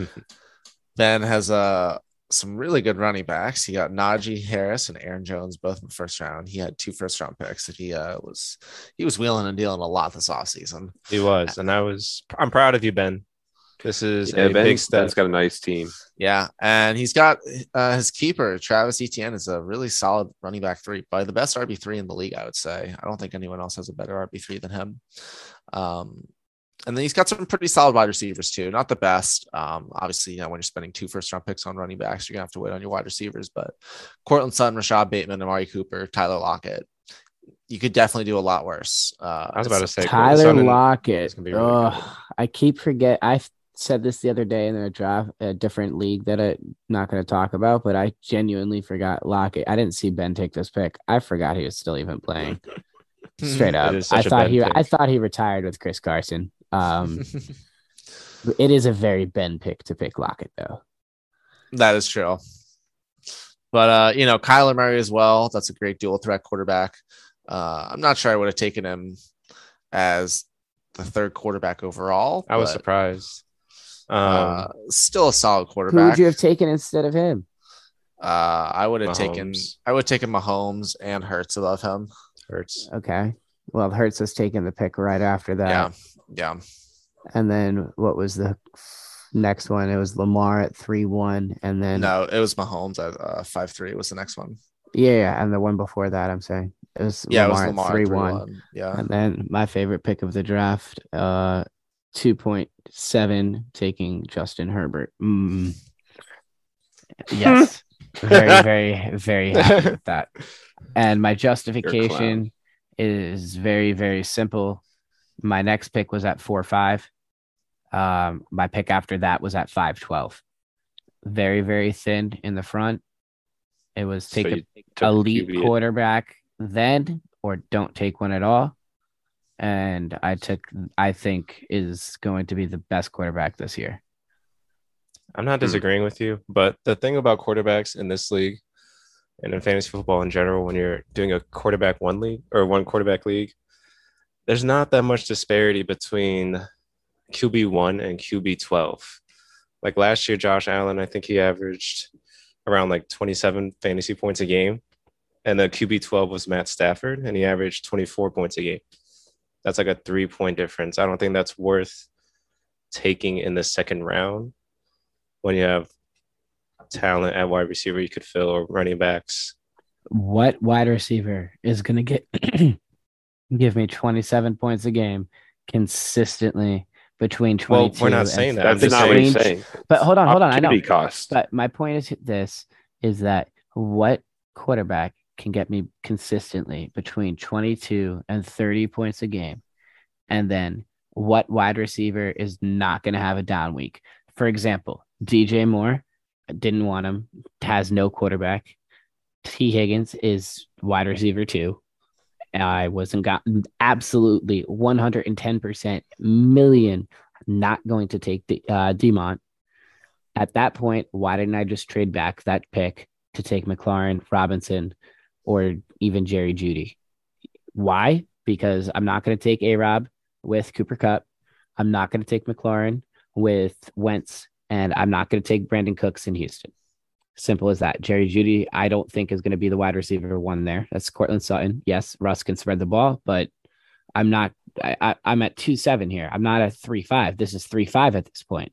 Ben has uh, some really good running backs. He got Najee Harris and Aaron Jones both in the first round. He had two first round picks that he uh, was he was wheeling and dealing a lot this offseason. he was, and I was. I'm proud of you, Ben. This is Yeah, a big Ben's, step. Ben's got a nice team. Yeah, and he's got uh, his keeper Travis Etienne is a really solid running back three, by the best RB three in the league. I would say. I don't think anyone else has a better RB three than him. Um, and then he's got some pretty solid wide receivers too. Not the best, um, obviously. You know, when you're spending two first round picks on running backs, you're gonna have to wait on your wide receivers. But Courtland Sutton, Rashod Bateman, Amari Cooper, Tyler Lockett. You could definitely do a lot worse. Uh, I was about to say Tyler Lockett. is gonna be really Ugh. I keep forget. I said this the other day in a draft, a different league that I'm not going to talk about, but I genuinely forgot Lockett. I didn't see Ben take this pick. I forgot he was still even playing. [LAUGHS] Straight up, I thought he. pick. I thought he retired with Chris Carson. Um, [LAUGHS] it is a very Ben pick to pick Lockett, though. That is true. But uh, you know, Kyler Murray as well. That's a great dual threat quarterback. Uh, I'm not sure I would have taken him as the third quarterback overall. I was surprised. Um, uh, still a solid quarterback. Who would you have taken instead of him? uh, I would have taken I would have taken Mahomes and Hurts above him. hurts. Okay. Well, Hurts has taken the pick right after that. Yeah, yeah. And then what was the next one? It was Lamar at three one, and then No, it was Mahomes at uh, five three. Was the next one? yeah, yeah, and the one before that, I'm saying it was Yeah, Lamar, it was Lamar three three one, one. Yeah, and then my favorite pick of the draft, uh, two point seven, taking Justin Herbert. Mm. [LAUGHS] Yes. very, [LAUGHS] very, very happy with that. And my justification is very, very simple. My next pick was at four five. Um, my pick after that was at five twelve. Very, very thin in the front. It was take you a elite quarterback then or don't take one at all. And I took I think is going to be the best quarterback this year. I'm not Hmm. disagreeing with you, but the thing about quarterbacks in this league and in fantasy football in general, when you're doing a quarterback one league or one quarterback league, there's not that much disparity between QB one and QB twelve. Like last year, Josh Allen, I think he averaged around like 27 fantasy points a game, and the QB twelve was Matt Stafford, and he averaged 24 points a game. That's like a three point difference. I don't think that's worth taking in the second round when you have talent at wide receiver you could fill or running backs. What wide receiver is going to get [CLEARS THROAT] give me 27 points a game consistently between 22 Well, we're not saying that. That's not what he's between- saying. But hold on, hold on. I know. Opportunity cost. But my point is this is that what quarterback can get me consistently between 22 and 30 points a game? And then what wide receiver is not going to have a down week? For example, DJ Moore didn't want him, has no quarterback. Tee Higgins is wide receiver two. I wasn't got absolutely 110% million not going to take the uh, Demont at that point, why didn't I just trade back that pick to take McLaurin, Robinson, or even Jerry Jeudy? Why? Because I'm not going to take A Rob with Cooper Kupp. I'm not going to take McLaurin with Wentz, and I'm not going to take Brandin Cooks in Houston. Simple as that. Jerry Jeudy, I don't think is going to be the wide receiver one there. That's Courtland Sutton. Yes, Russ can spread the ball, but I'm not. I, I'm at two seven here. I'm not at three five. This is three five at this point.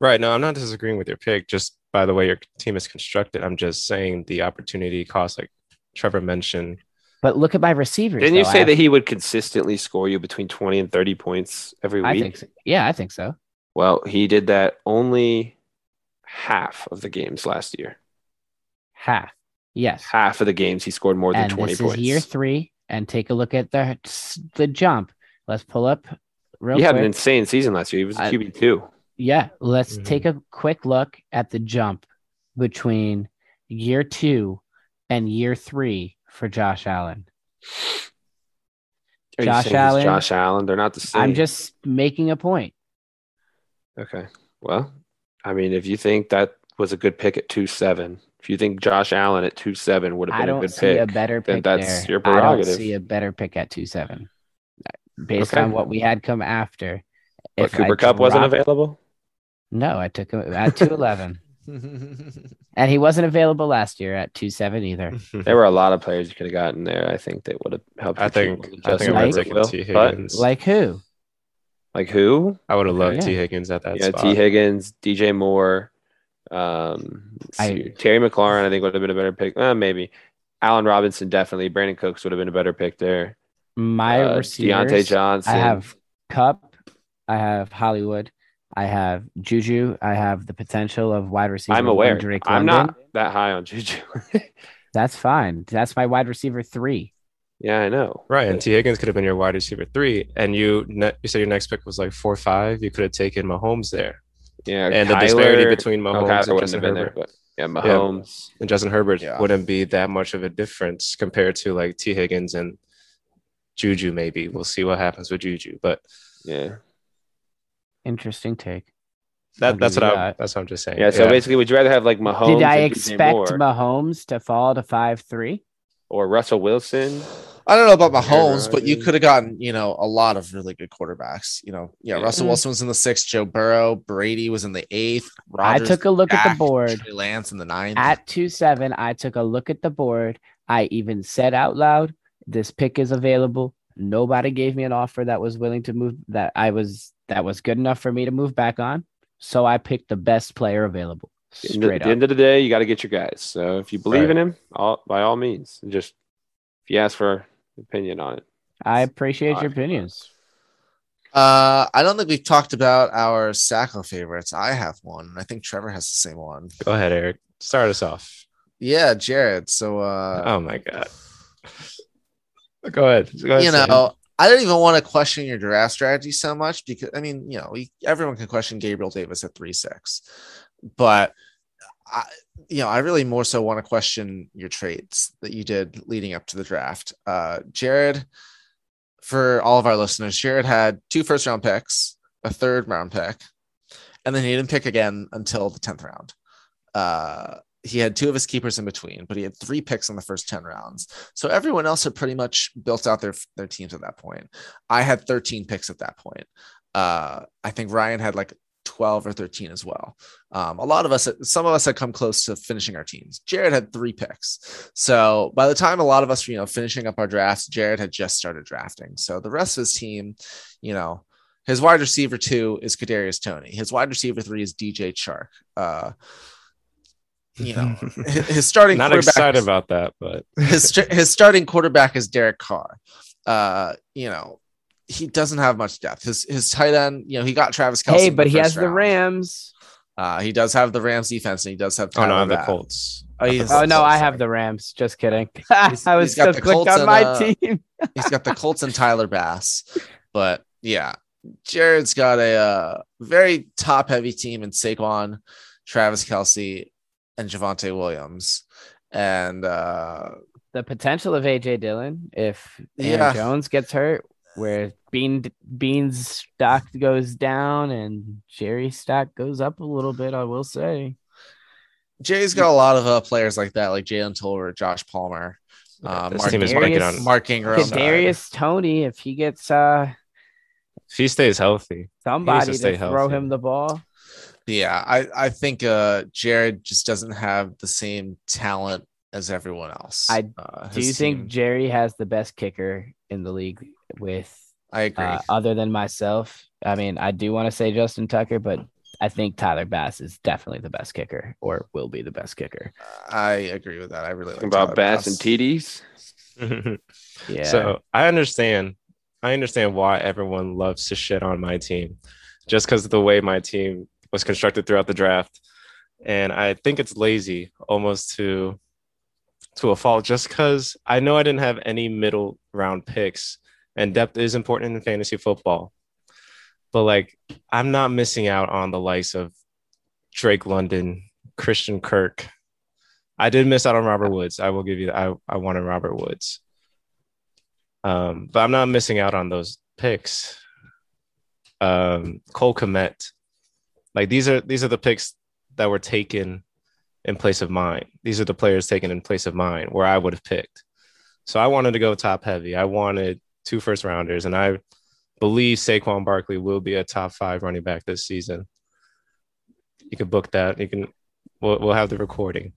Right. No, I'm not disagreeing with your pick. Just by the way your team is constructed, I'm just saying the opportunity cost, like Trevor mentioned. But look at my receivers. Didn't you though. I say have- that he would consistently score you between 20 and 30 points every I week? think so. Yeah, I think so. Well, he did that only half of the games last year. Half. Yes. Half of the games he scored more than and 20 this points. is year three. And take a look at the the jump. Let's pull up real he had an insane season last year. He was a I- QB2. Yeah, let's Mhm. take a quick look at the jump between year two and year three for Josh Allen. Are you Josh saying Allen. Josh Allen. They're not the same. I'm just making a point. Okay. Well, I mean, if you think that was a good pick at 2 7, if you think Josh Allen at 2 7 would have been a don't good see pick, a better then pick that's there. your I don't prerogative. see a better pick at two seven, based Okay. on what we had come after. but If I Cooper Kupp wasn't available. No, I took him at two eleven, [LAUGHS] and he wasn't available last year at two seven either. [LAUGHS] There were a lot of players you could have gotten there. I think that would have helped. I think more I think Justin I would have Like- taken Tee Higgins. Like who? like who? I would have loved Yeah. Tee Higgins at that yeah, spot. Tee Higgins, DJ Moore, um, I- Terry McLaurin. I think would have been a better pick. Uh, maybe Allen Robinson definitely. Brandin Cooks would have been a better pick there. My Uh, receivers. Diontae Johnson. I have Kupp. I have Hollywood. I have Juju. I have the potential of wide receiver. I'm aware. Drake I'm London. not that high on Juju. [LAUGHS] That's fine. That's my wide receiver three. yeah, I know. Right, and Tee Higgins could have been your wide receiver three, and you ne- you said your next pick was like four five. You could have taken Mahomes there, Yeah, and the disparity between Mahomes Kyler and Justin have been there, Herbert but yeah, Mahomes. and Justin Herbert Yeah. wouldn't be that much of a difference compared to like Tee Higgins and Juju. Maybe we'll see what happens with Juju, but Yeah, Interesting take. That that's what I that. that's what I'm just saying. yeah. So basically, would you rather have like Mahomes? Did I expect Moore Mahomes to fall to five three? or Russell Wilson? I don't know about Mahomes, but you could have gotten, you know, a lot of really good quarterbacks. You know, yeah, Yeah. Russell Wilson was in the sixth, Joe Burrow, Brady was in the eighth. I took a look at the board. Trey Lance in the ninth. At two seven, I took a look at the board. I even said out loud, "This pick is available." Nobody gave me an offer that was willing to move that I was that was good enough for me to move back on. So I picked the best player available. At the end of- Straight at the end of the day, you got to get your guys. So if you believe Right. in him, all, by all means, just if you ask for opinion on it. I appreciate your opinions. Uh, I don't think we've talked about our Sacko favorites. I have one. I think Trevor has the same one. Go ahead, Eric. Start us off. Yeah, Jared. So, uh, Oh my god. Go ahead. Go ahead you Sam. know, I don't even want to question your draft strategy so much because I mean, you know, we, everyone can question Gabriel Davis at three six, but I, you know, I really more so want to question your trades that you did leading up to the draft. Uh, Jared, for all of our listeners, Jared had two first round picks, a third round pick, and then he didn't pick again until the tenth round. Uh, he had two of his keepers in between, but he had three picks in the first 10 rounds. So everyone else had pretty much built out their, their teams at that point. I had 13 picks at that point. Uh, I think Ryan had like 12 or 13 as well. Um, a lot of us, some of us had come close to finishing our teams. Jared had three picks. So by the time a lot of us were, you know, finishing up our drafts, Jared had just started drafting. So the rest of his team, you know, his wide receiver two is Kadarius Toney. His wide receiver three is DJ Chark. Uh, you know, [LAUGHS] his his starting Not quarterback excited is- about that, but [LAUGHS] his his starting quarterback is Derek Carr. Uh, you know, he doesn't have much depth. His his tight end, you know, he got Travis Kelce. Hey, but he first has the. Rams. Uh, he does have the Rams defense, and he does have. oh no, I have the Colts. Oh, he has Oh no, I have the Rams. Just kidding. [LAUGHS] I was he's got the clicked Colts on and, my uh, team. He's got the Colts and Tyler Bass, but yeah, Jared's got a uh, very top heavy team in Saquon, Travis Kelce, and Javonte Williams, and uh, The potential of AJ Dillon if Aaron Yeah. Jones gets hurt, where Bean Bean's stock goes down and Jerry's stock goes up a little bit. I will say. Jay's got a lot of uh, players like that, like Jalen Tolbert, Josh Palmer, Yeah, uh, this Mark, team is Darius- on Mark Ingram. Kadarius Toney, if he gets uh if he stays healthy. somebody to stay throw healthy. him the ball. Yeah, I, I think uh, Jared just doesn't have the same talent as everyone else. I- uh, Do you his think Jerry has the best kicker in the league with I agree. uh, other than myself? I mean, I do want to say Justin Tucker, but I think Tyler Bass is definitely the best kicker or will be the best kicker. I agree with that. I really like about Tyler Bass and TDs. [LAUGHS] Yeah. So I understand. I understand why everyone loves to shit on my team, just because of the way my team was constructed throughout the draft, and I think it's lazy almost to to a fault. Just because I know I didn't have any middle round picks, and depth is important in fantasy football, but like I'm not missing out on the likes of Drake London, Christian Kirk. I did miss out on Robert Woods. I will give you. I I wanted Robert Woods. Um, but I'm not missing out on those picks. Um, Cole Kmet, like these are these are the picks that were taken in place of mine. These are the players taken in place of mine where I would have picked. So I wanted to go top heavy. I wanted two first rounders, and I believe Saquon Barkley will be a top five running back this season. You can book that. You can. We'll, we'll have the recording.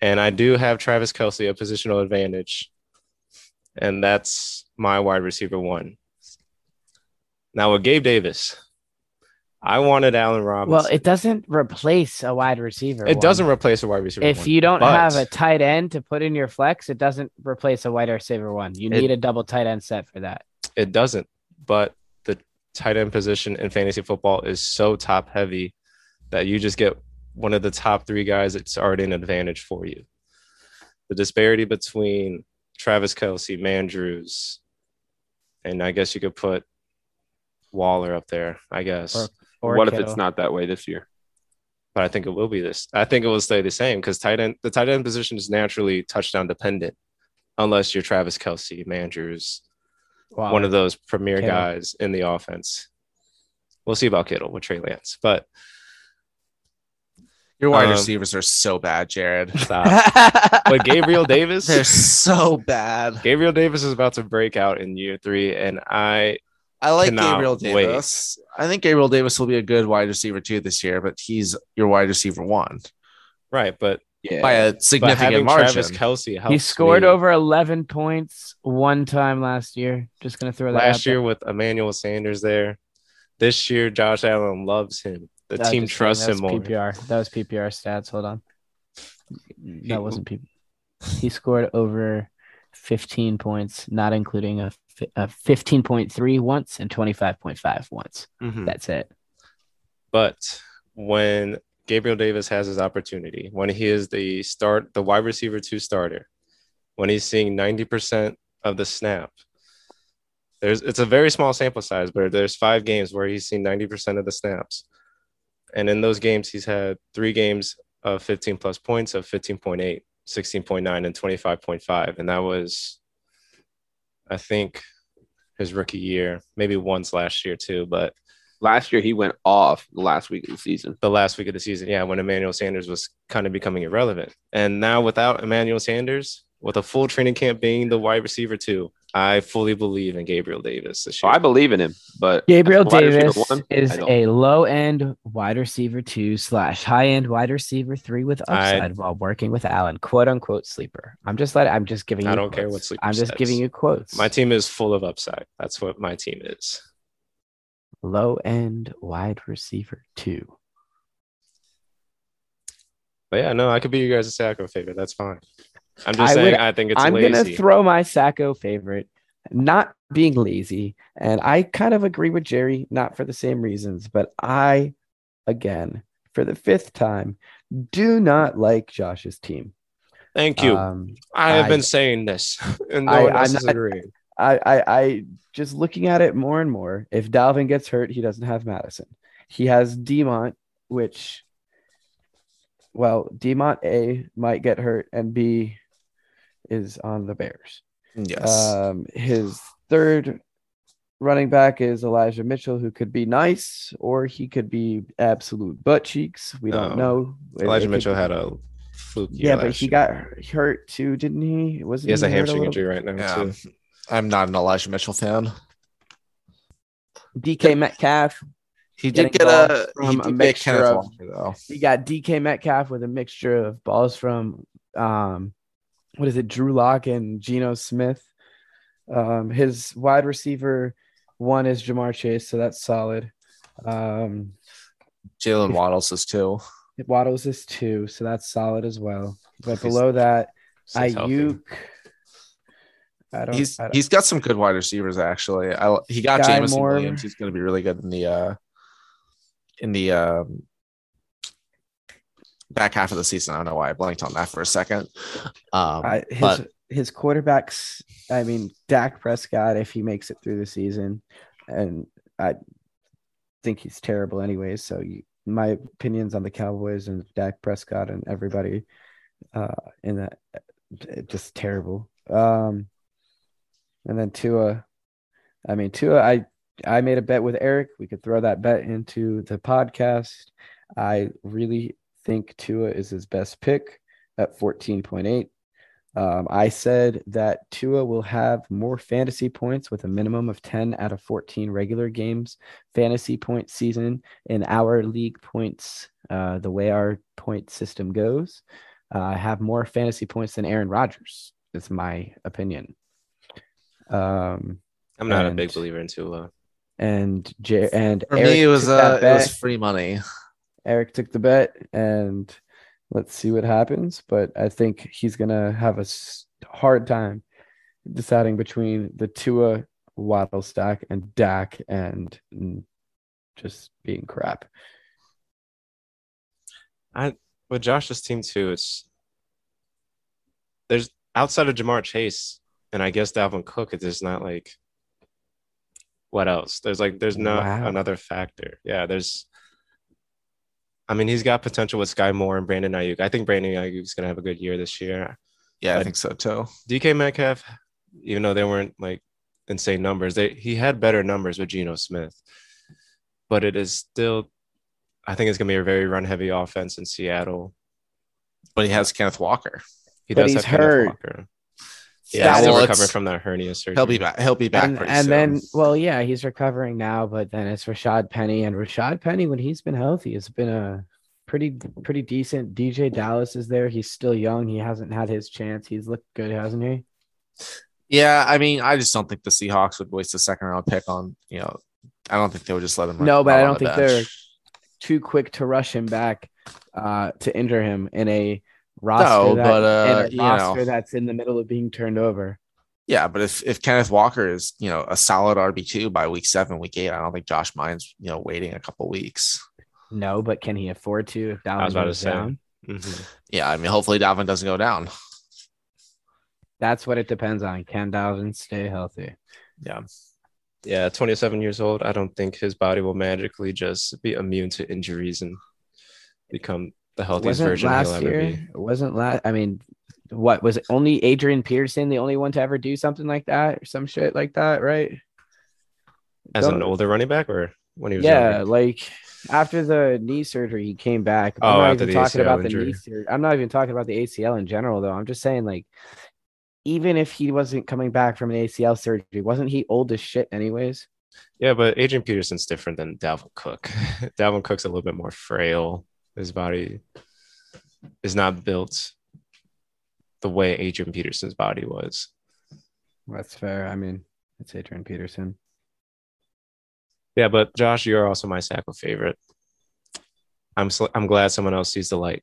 And I do have Travis Kelce a positional advantage and that's my wide receiver one. Now with Gabe Davis, I wanted Allen Robinson. well, it doesn't replace a wide receiver. it one. doesn't replace a wide receiver. If one, you don't but have a tight end to put in your flex, it doesn't replace a wide receiver one. You It- need a double tight end set for that. it doesn't. But the tight end position in fantasy football is so top heavy that you just get one of the top three guys that's already an advantage for you. The disparity between Travis Kelce, Mandrews, and I guess you could put Waller up there, I guess. Or- Or what if it's not that way this year? but I think it will be this. I think it will stay the same because tight end the tight end position is naturally touchdown dependent, unless you're Travis Kelce, Mandrews, Wow. one of those premier Kittle. guys in the offense. We'll see about Kittle with Trey Lance, but Your wide um, receivers are so bad, Jared. [LAUGHS] stop. [LAUGHS] but Gabriel Davis, They're so bad. Gabriel Davis is about to break out in year three, and I I like Cannot Gabriel wait. Davis. I think Gabriel Davis will be a good wide receiver too this year, but he's your wide receiver one right, but Yeah. by a significant margin. Travis Kelce helps he scored me. over 11 points one time last year. Just gonna throw that out last there. year with Emmanuel Sanders there. This year, Josh Allen loves him. The I was team trusts him more. PPR. That was PPR stats. Hold on. That wasn't PPR. He scored over 15 points, not including a fi- uh, 15.3 once and 25.5 once. Mhm. That's it. But when Gabriel Davis has his opportunity, when he is the start, the wide receiver two starter, when he's seeing 90% of the snap, there's it's a very small sample size, but there's five games where he's seen 90% of the snaps. And in those games, he's had three games of 15 plus points of 15.8, 16.9, and 25.5. And that was, I think, his rookie year, maybe once last year too, but Last year he went off the last week of the season. the last week of the season, yeah, when Emmanuel Sanders was kind of becoming irrelevant. And now without Emmanuel Sanders, with a full training camp being the wide receiver too, I fully believe in Gabriel Davis this oh, So year. I believe in him, but Gabriel as a wide receiver Davis one, is a low end wide receiver two slash high end wide receiver three with I- upside while working with Allen, quote unquote sleeper. I'm just letting, I'm just giving you. I don't care what quotes. sleeper I'm just says. giving you quotes. my team is full of upside. That's what my team is. low end wide receiver two. But yeah, no, I could be you guys' Sacko favorite. That's fine. I'm just I saying would- I think it's I'm lazy. gonna throw my Sacko favorite, not being lazy, and I kind of agree with Jerry, not for the same reasons, but I, again, for the fifth time, do not like Josh's team. Thank you. Um, I have I- been saying this, [LAUGHS] and no I- one I'm else is agreeing. I, I, I just looking at it more and more. If Dalvin gets hurt, he doesn't have Madison. He has Demont, which, well, Demont A might get hurt, and B is on the Bears. Yes. Um, his third running back is Elijah Mitchell, who could be nice or he could be absolute butt cheeks. We don't No. know. It- it Elijah could Mitchell be- had a fluke. yeah, but he year. got hurt too, didn't he? Wasn't He has a hamstring little injury right now yeah. too. I'm not an Elijah Mitchell fan. DK Metcalf. He did get a balls from he a did get mixture Kenneth of- Walker though. You got DK Metcalf with a mixture of balls from um what is it, Drew Lock and Geno Smith. Um his wide receiver one is Ja'Marr Chase, so that's solid. Um Jalen Waddles is too. Waddles is two, so that's solid as well. But He's- below that, Aiyuk. I don't. He's I don't- he's got some good wide receivers actually. I he got Guy Jameson Moore. Williams. He's going to be really good in the uh in the um back half of the season. I don't know why I blanked on that for a second. Um, I, his but his quarterbacks. I mean, Dak Prescott, if he makes it through the season, and I think he's terrible anyways. So you, my opinions on the Cowboys and Dak Prescott and everybody uh, in that uh, just terrible. Um, and then Tua, I mean Tua, I I made a bet with Eric. We could throw that bet into the podcast. I really think Tua is his best pick at 14.8. Um, I said that Tua will have more fantasy points with a minimum of 10 out of 14 regular games fantasy point season in our league points, uh, the way our point system goes. Uh, have more fantasy points than Aaron Rodgers, is my opinion. Um, I'm not a big believer in Tua. and J- and for Eric me, it was took uh, it was free money. Eric took the bet, and let's see what happens. But I think he's gonna have a hard time deciding between the Tua Waddle stack and Dak, and mm, just being crap. I with Josh's team too, it's there's outside of Ja'Marr Chase and I guess Dalvin Cook, it's just not like what else? There's like there's not Wow. another factor. Yeah, there's I mean, he's got potential with Skyy Moore and Brandon Aiyuk. I think Brandon Aiyuk is gonna have a good year this year. Yeah, I I- think so too. DK Metcalf, even though they weren't like insane numbers, they he had better numbers with Geno Smith. But it is still I think it's gonna be a very run heavy offense in Seattle. But he has Kenneth Walker. He But does he's have Kenneth hurt. Walker. Yeah, Yeah, still well, recovering from that hernia surgery. He'll be back. He'll be back and pretty and soon. then, well, yeah, he's recovering now, but then it's Rashaad Penny, and Rashaad Penny, when he's been healthy, has been a pretty pretty decent. DeeJay Dallas is there. He's still young. He hasn't had his chance. He's looked good, hasn't he? yeah, I mean, I just don't think the Seahawks would waste a second round pick on you know. I don't think they would just let him. No, but I don't the think bench. they're too quick to rush him back uh, to injure him in a roster No, that, but, uh, in a you roster know. that's in the middle of being turned over. Yeah, but if if Kenneth Walker is you know a solid RB two by week seven, week eight, I don't think Josh Mine's you know waiting a couple weeks. No, but can he afford to if Dalvin was about to goes say. down? Mhm. Yeah, I mean, hopefully Dalvin doesn't go down. That's what it depends on. Can Dalvin stay healthy? Yeah, Yeah, 27 years old. I don't think his body will magically just be immune to injuries and become the healthiest wasn't version he'll last ever year? be. It wasn't last. I mean, what was it? Only Adrian Peterson, the only one to ever do something like that, or some shit like that, right? As an Don't- older running back, or when he was yeah, younger? like after the knee surgery, he came back. I'm Oh, not after even the talking ACL about the knee surgery. I'm not even talking about the ACL in general, though. I'm just saying, like, even if he wasn't coming back from an ACL surgery, wasn't he old as shit, anyways? Yeah, but Adrian Peterson's different than Dalvin Cook. [LAUGHS] Dalvin Cook's a little bit more frail. His body is not built the way Adrian Peterson's body was. That's fair. I mean, it's Adrian Peterson. Yeah, but Josh, you're also my Sacko favorite. I'm sl- I'm glad someone else sees the light.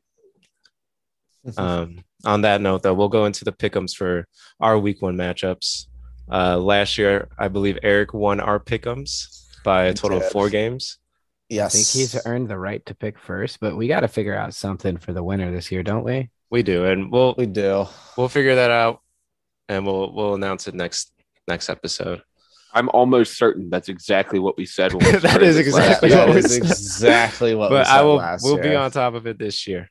[LAUGHS] Um, on that note, though, we'll go into the pickums for our week one matchups. Uh, last year, I believe Eric won our pickums by a total of four games. I think he's earned the right to pick first, but we got to figure out something for the winner this year, don't we? We do, and we'll we do. we'll figure that out, and we'll we'll announce it next next episode. I'm almost certain that's exactly what we said. When we [LAUGHS] That started last exactly what that we is said. exactly what. we but said I will last we'll be on top of it this year.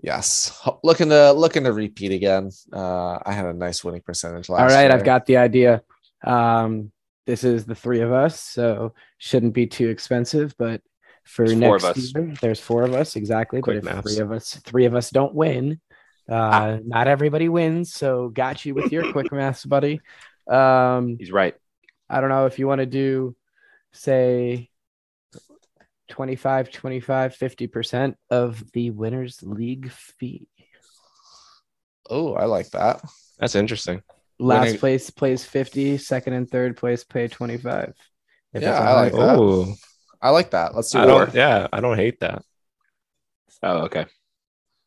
Yes, looking to looking to repeat again. Uh, I had a nice winning percentage last. All right, year. I've got the idea. Um, this is the three of us, so shouldn't be too expensive. But for There's four next of us. year, there's four of us exactly. Quick but if maths. three of us, three of us don't win. Uh, not everybody wins, so got you with your quick [LAUGHS] maths, buddy. Um, He's right. I don't know if you want to do, say, 25, 25, 50% of the winner's league fee. Oh, I like that. That's interesting. Last Winning- place plays 50, second and third place pay 25. If Yeah, it's a I like that. Oh, I like that. Let's do I it. Yeah, I don't hate that. Oh, okay.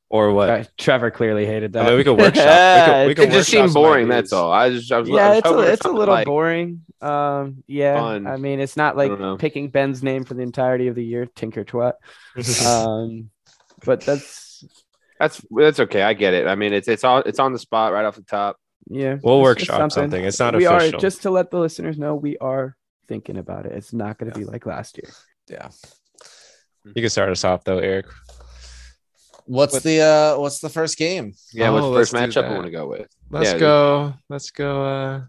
Or what? Uh, Trevor clearly hated that. I mean, we could [LAUGHS] workshop. We could, we [LAUGHS] it just workshop seemed boring. That's all. I just, I was, I yeah, was it's a, it's a little like- boring. Um, yeah, fun. I mean, it's not like picking Ben's name for the entirety of the year, Tinker Twat. [LAUGHS] Um, but that's That's that's okay. I get it. I mean, it's it's all it's on the spot right off the top. Yeah. we'll it's workshop something. It's not a we official. are just to let the listeners know we are thinking about it. It's not going to be like last year. Yeah. You can start us off though, Eric. What's But- the uh what's the first game? Yeah, Oh, what's the let's first matchup I want to go with? Let's Yeah. go. Let's go. Uh,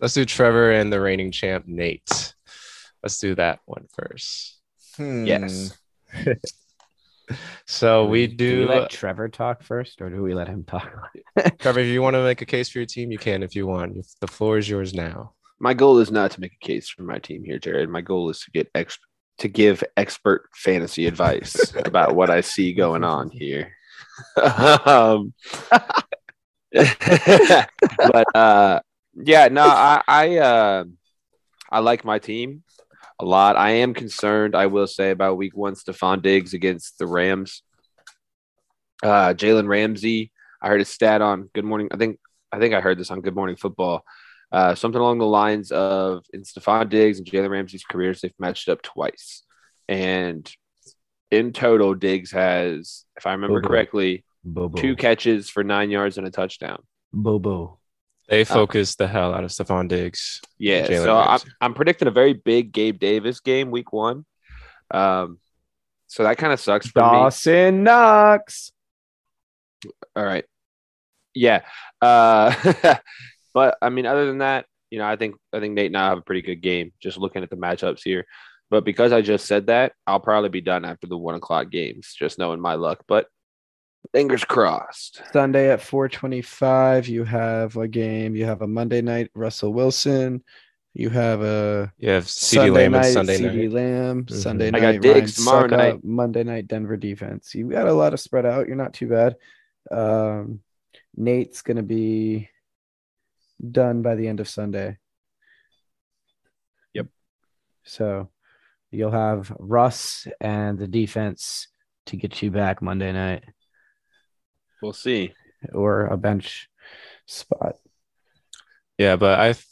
let's do Trevor and the reigning champ Nate. Let's do that one first. Hmm. Yes. [LAUGHS] So we Do we let Trevor talk first, or do we let him talk? Trevor, if you want to make a case for your team, you can. If you want, the floor is yours now. My goal is not to make a case for my team here, Jared. My goal is to get ex- to give expert fantasy advice [LAUGHS] about what I see going on here. [LAUGHS] um, [LAUGHS] but uh, yeah, no, I I, uh, I like my team a lot. I am concerned, I will say, about Week One. Stefon Diggs against the Rams. Uh, Jalen Ramsey. I heard a stat on Good Morning. I think I think I heard this on Good Morning Football. Uh, something along the lines of in Stefon Diggs and Jalen Ramsey's careers, they've matched up twice. And in total, Diggs has, if I remember boy. correctly, Bobo. two catches for nine yards and a touchdown. Bobo. They focused the hell out of Stefon Diggs. Yeah, Jalen so I'm, I'm predicting a very big Gabe Davis game week one. Um, so that kind of sucks for me. Dawson Knox. All right. Yeah. Uh, [LAUGHS] but I mean, other than that, you know, I think I think Nate and I have a pretty good game just looking at the matchups here. But because I just said that, I'll probably be done after the one o'clock games, just knowing my luck. But fingers crossed. Sunday at 425, you have a game. You have a Monday night Russell Wilson. You have a You have CeeDee Sunday Lamb night and Sunday CeeDee night. Lamb. Mhm. Sunday I got Diggs tomorrow Suckup, night. Monday night Denver defense. You got a lot of spread out. You're not too bad. Um, Nate's gonna be done by the end of Sunday. Yep. So you'll have Russ and the defense to get you back Monday night We'll see. or a bench spot. Yeah, but I th-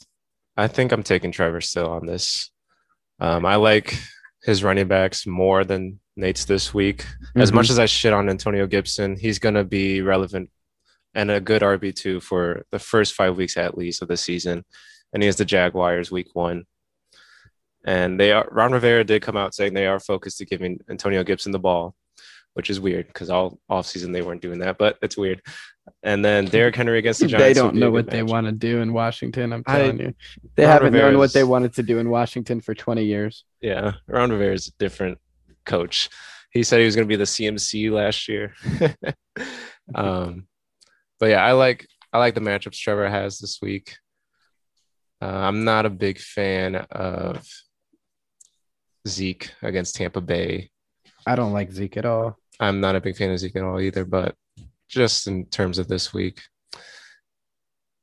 I think I'm taking Trevor still on this. Um, I like his running backs more than Nate's this week. As Mhm. much as I shit on Antonio Gibson, he's gonna be relevant and a good RB two for the first five weeks at least of the season. And he has the Jaguars week one. And they are Ron Rivera did come out saying they are focused to giving Antonio Gibson the ball, which is weird because all offseason they weren't doing that, but it's weird. And then [LAUGHS] Derrick Henry against the Giants. They don't know good what they want to do in Washington. I'm I- telling you, they Ron haven't known what they wanted to do in Washington for 20 years. Yeah, Ron Rivera is a different coach. He said he was going to be the CMC last year. [LAUGHS] um, but yeah, I like I like the matchups Trevor has this week. Uh, I'm not a big fan of Zeke against Tampa Bay. I don't like Zeke at all. I'm not a big fan of Zeke at all either, but just in terms of this week.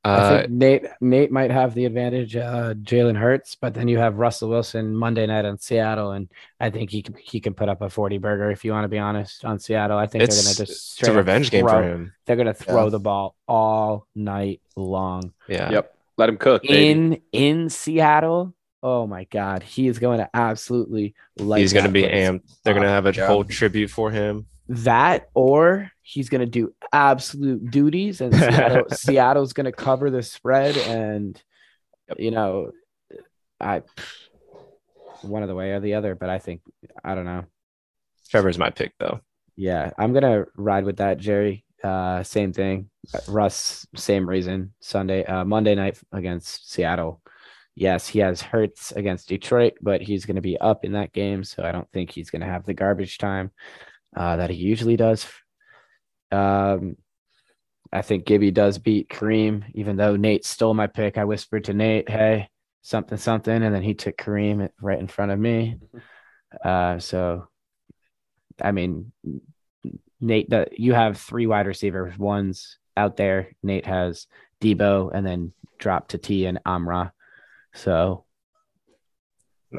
I Uh, think Nate Nate might have the advantage, uh, Jalen Hurts, but then you have Russell Wilson Monday night on Seattle, and I think he can he can put up a 40 burger if you want to be honest on Seattle. I think it's, they're gonna just it's a up revenge game for throw- him. They're gonna throw Yeah. the ball all night long Yeah. Yep. Let him cook. baby. in in Seattle. Oh my God, he is going to absolutely light. He's going to be place amped. They're going to have a Yeah. whole tribute for him. that or he's going to do absolute duties and Seattle, [LAUGHS] Seattle's going to cover the spread and you know I one of the way or the other but I think I don't know Trevor's my pick, though. yeah I'm going to ride with that Jerry uh same thing Russ same reason Sunday uh Monday night against Seattle yes he has Hurts against Detroit but he's going to be up in that game so I don't think he's going to have the garbage time uh, that he usually does. Um, I think Gibby does beat Kareem, even though Nate stole my pick. I whispered to Nate, "Hey, something, something," and then he took Kareem right in front of me. Uh, so, I mean, Nate, the, you have three wide receivers. One's out there. Nate has Debo, and then drop to T and Amra. So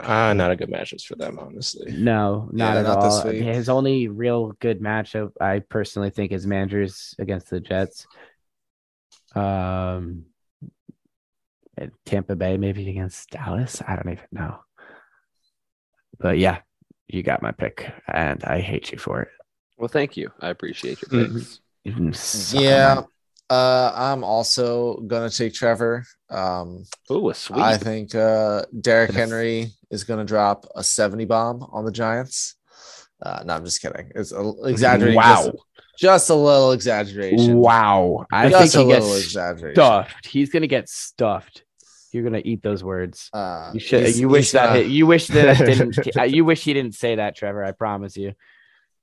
Ah, not a good matchups for them, honestly. No, not Yeah, at not all. week. His only real good matchup, I personally think, is Manders against the Jets. Um, Tampa Bay maybe against Dallas. I don't even know. But yeah, you got my pick, and I hate you for it. Well, thank you. I appreciate your Mhm. picks. You can Yeah. Uh, I'm also gonna take Trevor. Um, Ooh, a sweet. I think uh, Derrick Henry is gonna drop a 70 bomb on the Giants. Uh, no, I'm just kidding. It's a, exaggerating. Wow. Just, just a little exaggeration. Wow, I just think a he little gets exaggeration. stuffed. He's gonna get stuffed. You're gonna eat those words. Uh, You should. You wish that. hit- You wish that didn't. [LAUGHS] uh, you wish he didn't say that, Trevor. I promise you.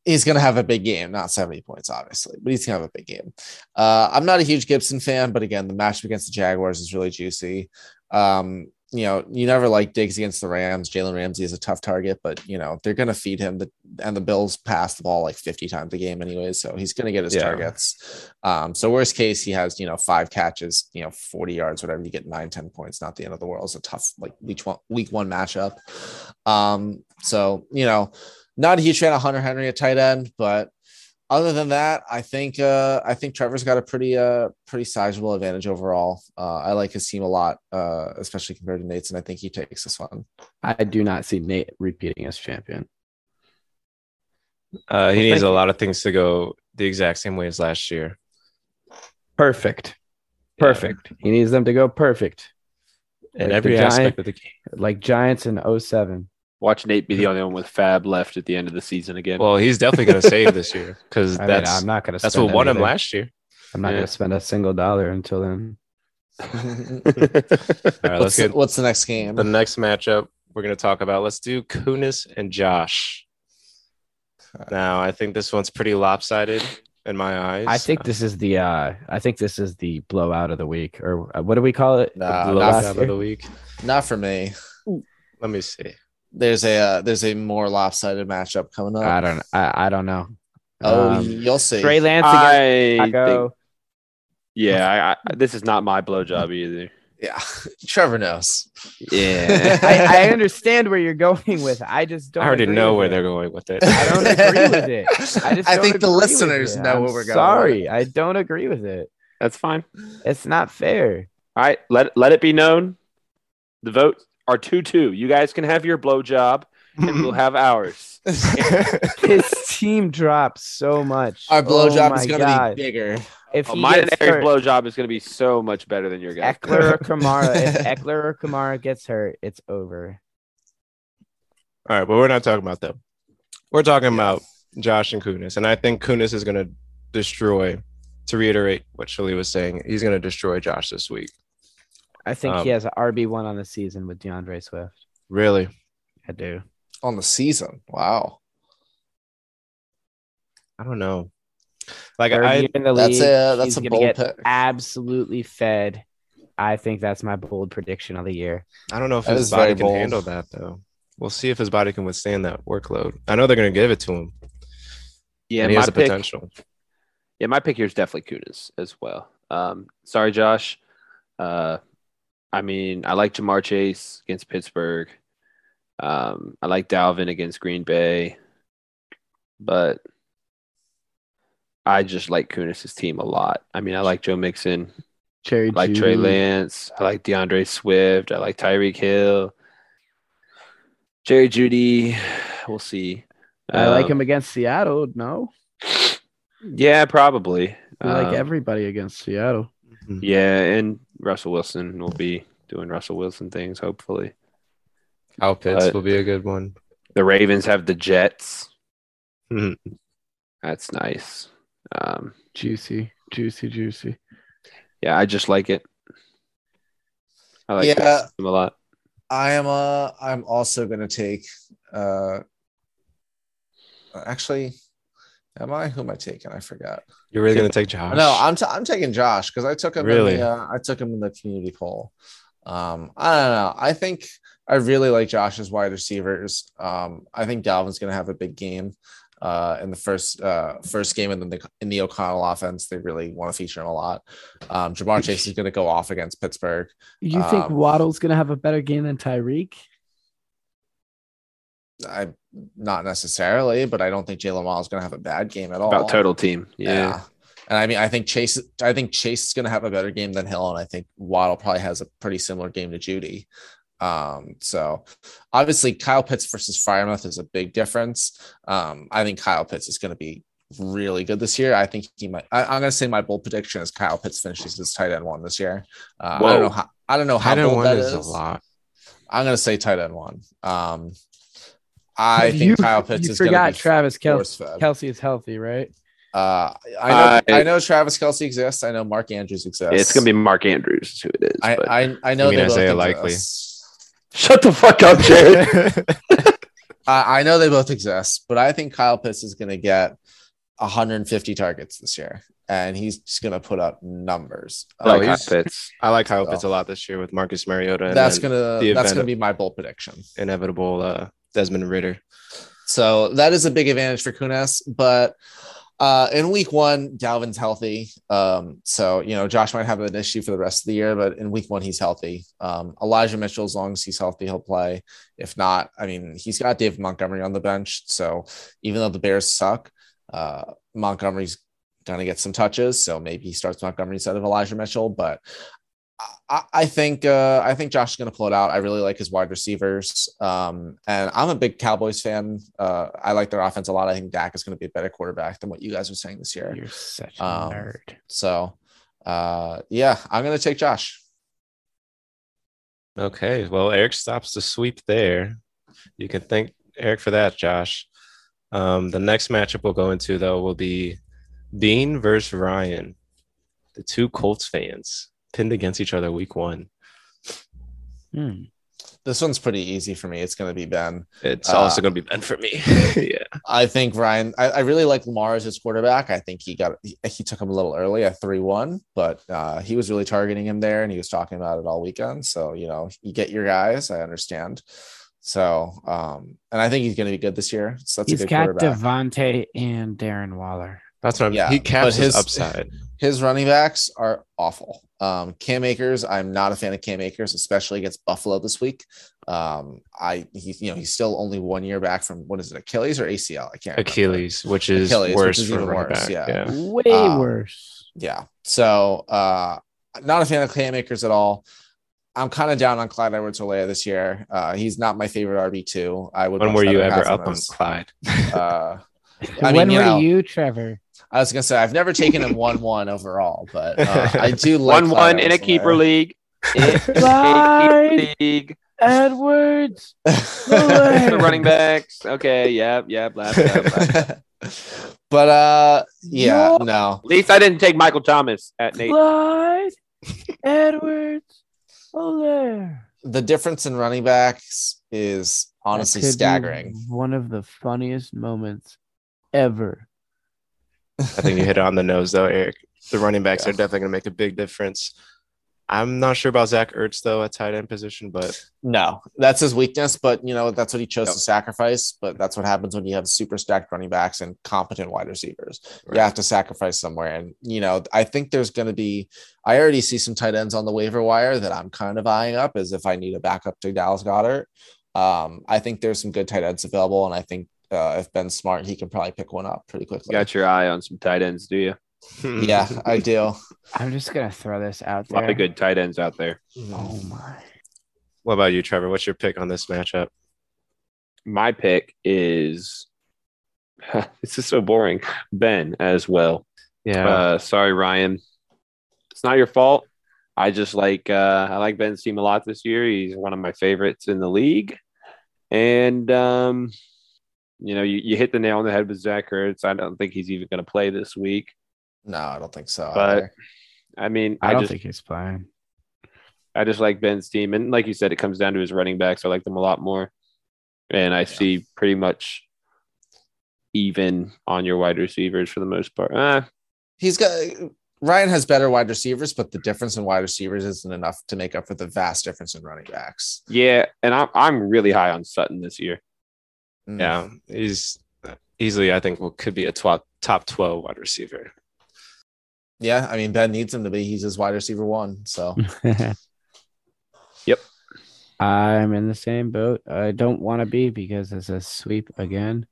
He's going to have a big game, not 70 points, obviously, but he's going to have a big game. Uh, I'm not a huge Gibson fan, but again, the matchup against the Jaguars is really juicy. Um, you know, you never like Diggs against the Rams. Jalen Ramsey is a tough target, but you know, they're going to feed him. The, and the Bills pass the ball like 50 times a game, anyways. So he's going to get his Yeah. targets. Um, so, worst case, he has, you know, five catches, you know, 40 yards, whatever. You get nine, 10 points, not the end of the world. It's a tough, like, week one, week one matchup. Um, so, you know, not a huge fan of Hunter Henry at tight end, but other than that, I think uh, I think Trevor's got a pretty uh, pretty sizable advantage overall. Uh, I like his team a lot, uh, especially compared to Nate's, and I think he takes this one. I do not see Nate repeating as champion. Uh, he needs a lot of things to go the exact same way as last year. Perfect. Yeah. Perfect. He needs them to go perfect, in Like every aspect Giant- of the game. like Giants in 07. Watch Nate be the only one with FAAB left at the end of the season again. Well, he's definitely going to save this year because [LAUGHS] I mean, that's I'm not going to. that's what won him last year. I'm not Yeah. going to spend a single dollar until then. [LAUGHS] All right, let's what's, get what's the next game? the next matchup we're going to talk about. Let's do Kunis and Josh. Now, I think this one's pretty lopsided in my eyes. I think this is the. uh I think this is the blowout of the week, or uh, what do we call it? Nah, the not, last blowout of the week. not for me. Let me see. There's a uh, there's a more lopsided matchup coming up. I don't. I, I don't know. oh, Um, you'll see. Trey Lance against I think, yeah, I, I, this is not my blowjob either. yeah, [LAUGHS] Trevor knows. Yeah. [LAUGHS] I, I understand where you're going with. it. I just don't. I already agree know where it. they're going with it. I don't agree with it. [LAUGHS] I just. I think the listeners know I'm where we're going. Sorry, I don't agree with it. That's fine. It's not fair. All right, let let it be known. The votes are two two. You guys can have your blowjob, and we'll [LAUGHS] have ours. [LAUGHS] His team drops so much. Our oh blowjob oh is my gonna be bigger. If Oh, he mine and Eric's blowjob is going to be so much better than your guys. Ekeler or Kamara, if [LAUGHS] Ekeler or Kamara gets hurt, it's over. All right, but we're not talking about them. We're talking about Josh and Kunis, and I think Kunis is going to destroy. To reiterate what Shully was saying, he's going to destroy Josh this week. I think Um, he has an RB one on the season with D'Andre Swift. Really, I do. On the season. Wow. I don't know. Like Third I, in the That's league, a that's a bold get pick. absolutely fed. I think that's my bold prediction of the year. I don't know if That his body can bold. handle that though. We'll see if his body can withstand that workload. I know they're going to give it to him. Yeah, and he my has the pick. potential. Yeah, my pick here is definitely Kunis as well. Um, sorry, Josh. Uh, I mean, I like Ja'Marr Chase against Pittsburgh. Um, I like Dalvin against Green Bay, but I just like Kunis' team a lot. I mean, I like Joe Mixon. Cherry I like Trey Lance. I like D'Andre Swift. I like Tyreek Hill. Jerry Jeudy. We'll see. I like Um, him against Seattle. No, Yeah, probably. I like Um, everybody against Seattle. Yeah, and Russell Wilson will be doing Russell Wilson things, hopefully. Kyle Pitts but- will be a good one. The Ravens have the Jets. Mhm. That's nice. Um, Juicy, juicy, juicy. yeah, I just like it. I like Yeah. this system a lot. I am uh I'm also gonna take uh actually am I who am I taking? I forgot. You're really going to take Josh? No, I'm t- I'm taking Josh because I took him Really? in the, uh, I took him in the community poll. Um, I don't know. I think I really like Josh's wide receivers. Um, I think Dalvin's gonna have a big game uh in the first uh first game and then the, in the O'Connell offense. They really want to feature him a lot. Um Ja'Marr Chase is gonna go off against Pittsburgh. You think Um, Waddle's gonna have a better game than Tyreek? I not necessarily, but I don't think Jalen Waddle is going to have a bad game at all. About total team. Yeah. And I mean, I think Chase, I think Chase is going to have a better game than Hill, and I think Waddle probably has a pretty similar game to Jeudy. Um, so obviously Kyle Pitts versus Freiermuth is a big difference. Um, I think Kyle Pitts is going to be really good this year. I think he might. I, I'm going to say my bold prediction is Kyle Pitts finishes as tight end one this year. Uh, I don't know how. I don't know how Tight bold that is is. a lot. I'm going to say tight end one. Um, I think you, Kyle Pitts you is going to forgot be Travis Kelce. Kelce is healthy, right? Uh, I know, I- I know Travis Kelce exists. I know Mark Andrews exists. It's gonna be Mark Andrews is who it is. I, but- I, I know You mean they both Likely? exist. [LAUGHS] Shut the fuck up, Jared. [LAUGHS] [LAUGHS] I, I know they both exist, but I think Kyle Pitts is going to get 150 targets this year, and he's just going to put up numbers. I like Oh, Kyle he's- Pitts. I like Kyle So- Pitts a lot this year with Marcus Mariota. That's then gonna that's gonna be my bold prediction. inevitable uh, Desmond Ridder. So that is a big advantage for Kunis. But uh, in week one, Dalvin's healthy. Um, so you know, Josh might have an issue for the rest of the year, but in week one, he's healthy. Um, Elijah Mitchell, as long as he's healthy, he'll play. If not, I mean, he's got David Montgomery on the bench. So even though the Bears suck, uh, Montgomery's gonna get some touches. So maybe he starts Montgomery instead of Elijah Mitchell. But I, I think uh, I think Josh is going to pull it out. I really like his wide receivers, um, and I'm a big Cowboys fan. Uh, I like their offense a lot. I think Dak is going to be a better quarterback than what you guys are saying this year. You're such a Um, nerd. So, uh, yeah, I'm going to take Josh. Okay, well, Eric stops the sweep there. You can thank Eric for that, Josh. Um, the next matchup we'll go into, though, will be Bean versus Ryan, the two Colts fans pinned against each other week one. Hmm. This one's pretty easy for me. It's going to be Ben. It's Uh, also going to be Ben for me. [LAUGHS] yeah. I think Ryan. I, I really like Lamar as his quarterback. I think he got he, he took him a little early at three one, but uh, he was really targeting him there, and he was talking about it all weekend. So you know, you get your guys. I understand. So, um, and I think he's going to be good this year. So that's He's a good got quarterback. Devontae and Darren Waller. That's what I'm Yeah, He caps but his his- upside. [LAUGHS] His running backs are awful. Um, Cam Akers, I'm not a fan of Cam Akers, especially against Buffalo this week. Um, I he, you know, he's still only one year back from what is it, Achilles or ACL? I can't. remember. Achilles, which is Achilles, which worse is for even running worse, back. yeah. Yeah. Way Uh, worse. Yeah. So uh, not a fan of Claymakers at all. I'm kind of down on Clyde Edwards Helaire this year. Uh, he's not my favorite RB2. I would When were you ever up on Clyde? Uh, [LAUGHS] I when mean, you were know, you, Trevor? I was gonna say I've never taken a one one overall, but uh, I do [LAUGHS] like one-one in a Edwards-Helaire. keeper league. [LAUGHS] In keeper league. Edwards. [LAUGHS] the running backs. Okay, yep, yep, lap, lap, lap. but uh, yeah, no, At least I didn't take Michael Thomas at Nate. Clyde Edwards. Helaire. the difference in running backs is honestly That could be staggering. One of the funniest moments ever. I think you hit it on the [LAUGHS] nose, though, Eric. The running backs Yeah. are definitely going to make a big difference. I'm not sure about Zach Ertz, though, at tight end position, but No, that's his weakness, but you know that's what he chose Yep. to sacrifice. But that's what happens when you have super stacked running backs and competent wide receivers. Right. You have to sacrifice somewhere, and you know I think there's going to be. I already see some tight ends on the waiver wire that I'm kind of eyeing up as if I need a backup to Dallas Goedert. Um, I think there's some good tight ends available, and I think uh, if Ben's smart, he can probably pick one up pretty quickly. Got your eye on some tight ends, do you? [LAUGHS] Yeah, I do. I'm just gonna throw this out there. A lot of good tight ends out there. Oh my. What about you, Trevor? What's your pick on this matchup? My pick is [LAUGHS] this is so boring. Ben as well. Yeah. Uh, sorry, Ryan. It's not your fault. I just like uh, I like Ben's team a lot this year. He's one of my favorites in the league, and um, you know you, you hit the nail on the head with Zach Ertz. I don't think he's even going to play this week. No, I don't think so. But- either. I mean, I I, don't just think he's playing. I just like Ben's team, and like you said, it comes down to his running backs. I like them a lot more, and I see pretty much even on your wide receivers for the most part. Uh, he's got Ryan has better wide receivers, but the difference in wide receivers isn't enough to make up for the vast difference in running backs. yeah, and I'm I'm really high on Sutton this year. Mm. yeah. He's easily, I think, what could be a tw- top 12 wide receiver. Yeah, I mean Ben needs him to be. He's his wide receiver one. So [LAUGHS] Yep. I'm in the same boat. I don't want to be because it's a sweep again,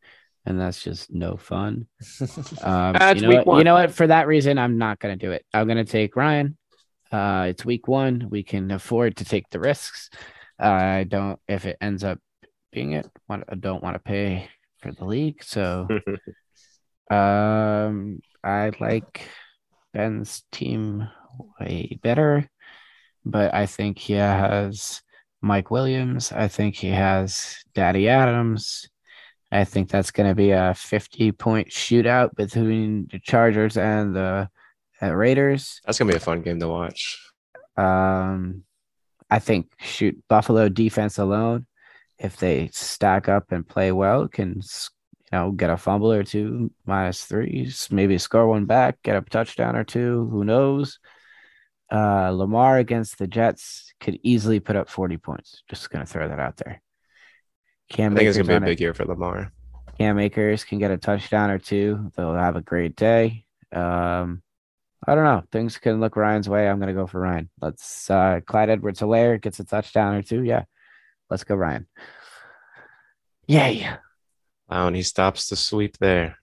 and that's just no fun. [LAUGHS] Um, That's you know week what? You know what? For that reason, I'm not going to do it. I'm going to take Ryan. Uh, it's week one. We can afford to take the risks. I don't. If it ends up being it, want, I don't want to pay for the league. So, [LAUGHS] um, I like Ben's team way better, but I think he has Mike Williams. I think he has Daddy Adams. I think that's going to be a 50 point shootout between the Chargers and the uh, Raiders. That's going to be a fun game to watch. Um, I think shoot Buffalo defense alone, if they stack up and play well, can you know get a fumble or two, minus threes, maybe score one back, get a touchdown or two. Who knows? Uh, Lamar against the Jets could easily put up 40 points. Just gonna throw that out there. Cam I think it's going to be a big year for Lamar. Cam Akers can get a touchdown or two. They'll have a great day. Um, I don't know. Things can look Ryan's way. I'm gonna go for Ryan. Let's uh Clyde Edwards Helaire gets a touchdown or two. Yeah. Let's go, Ryan. Yay. Wow, and he stops the sweep there.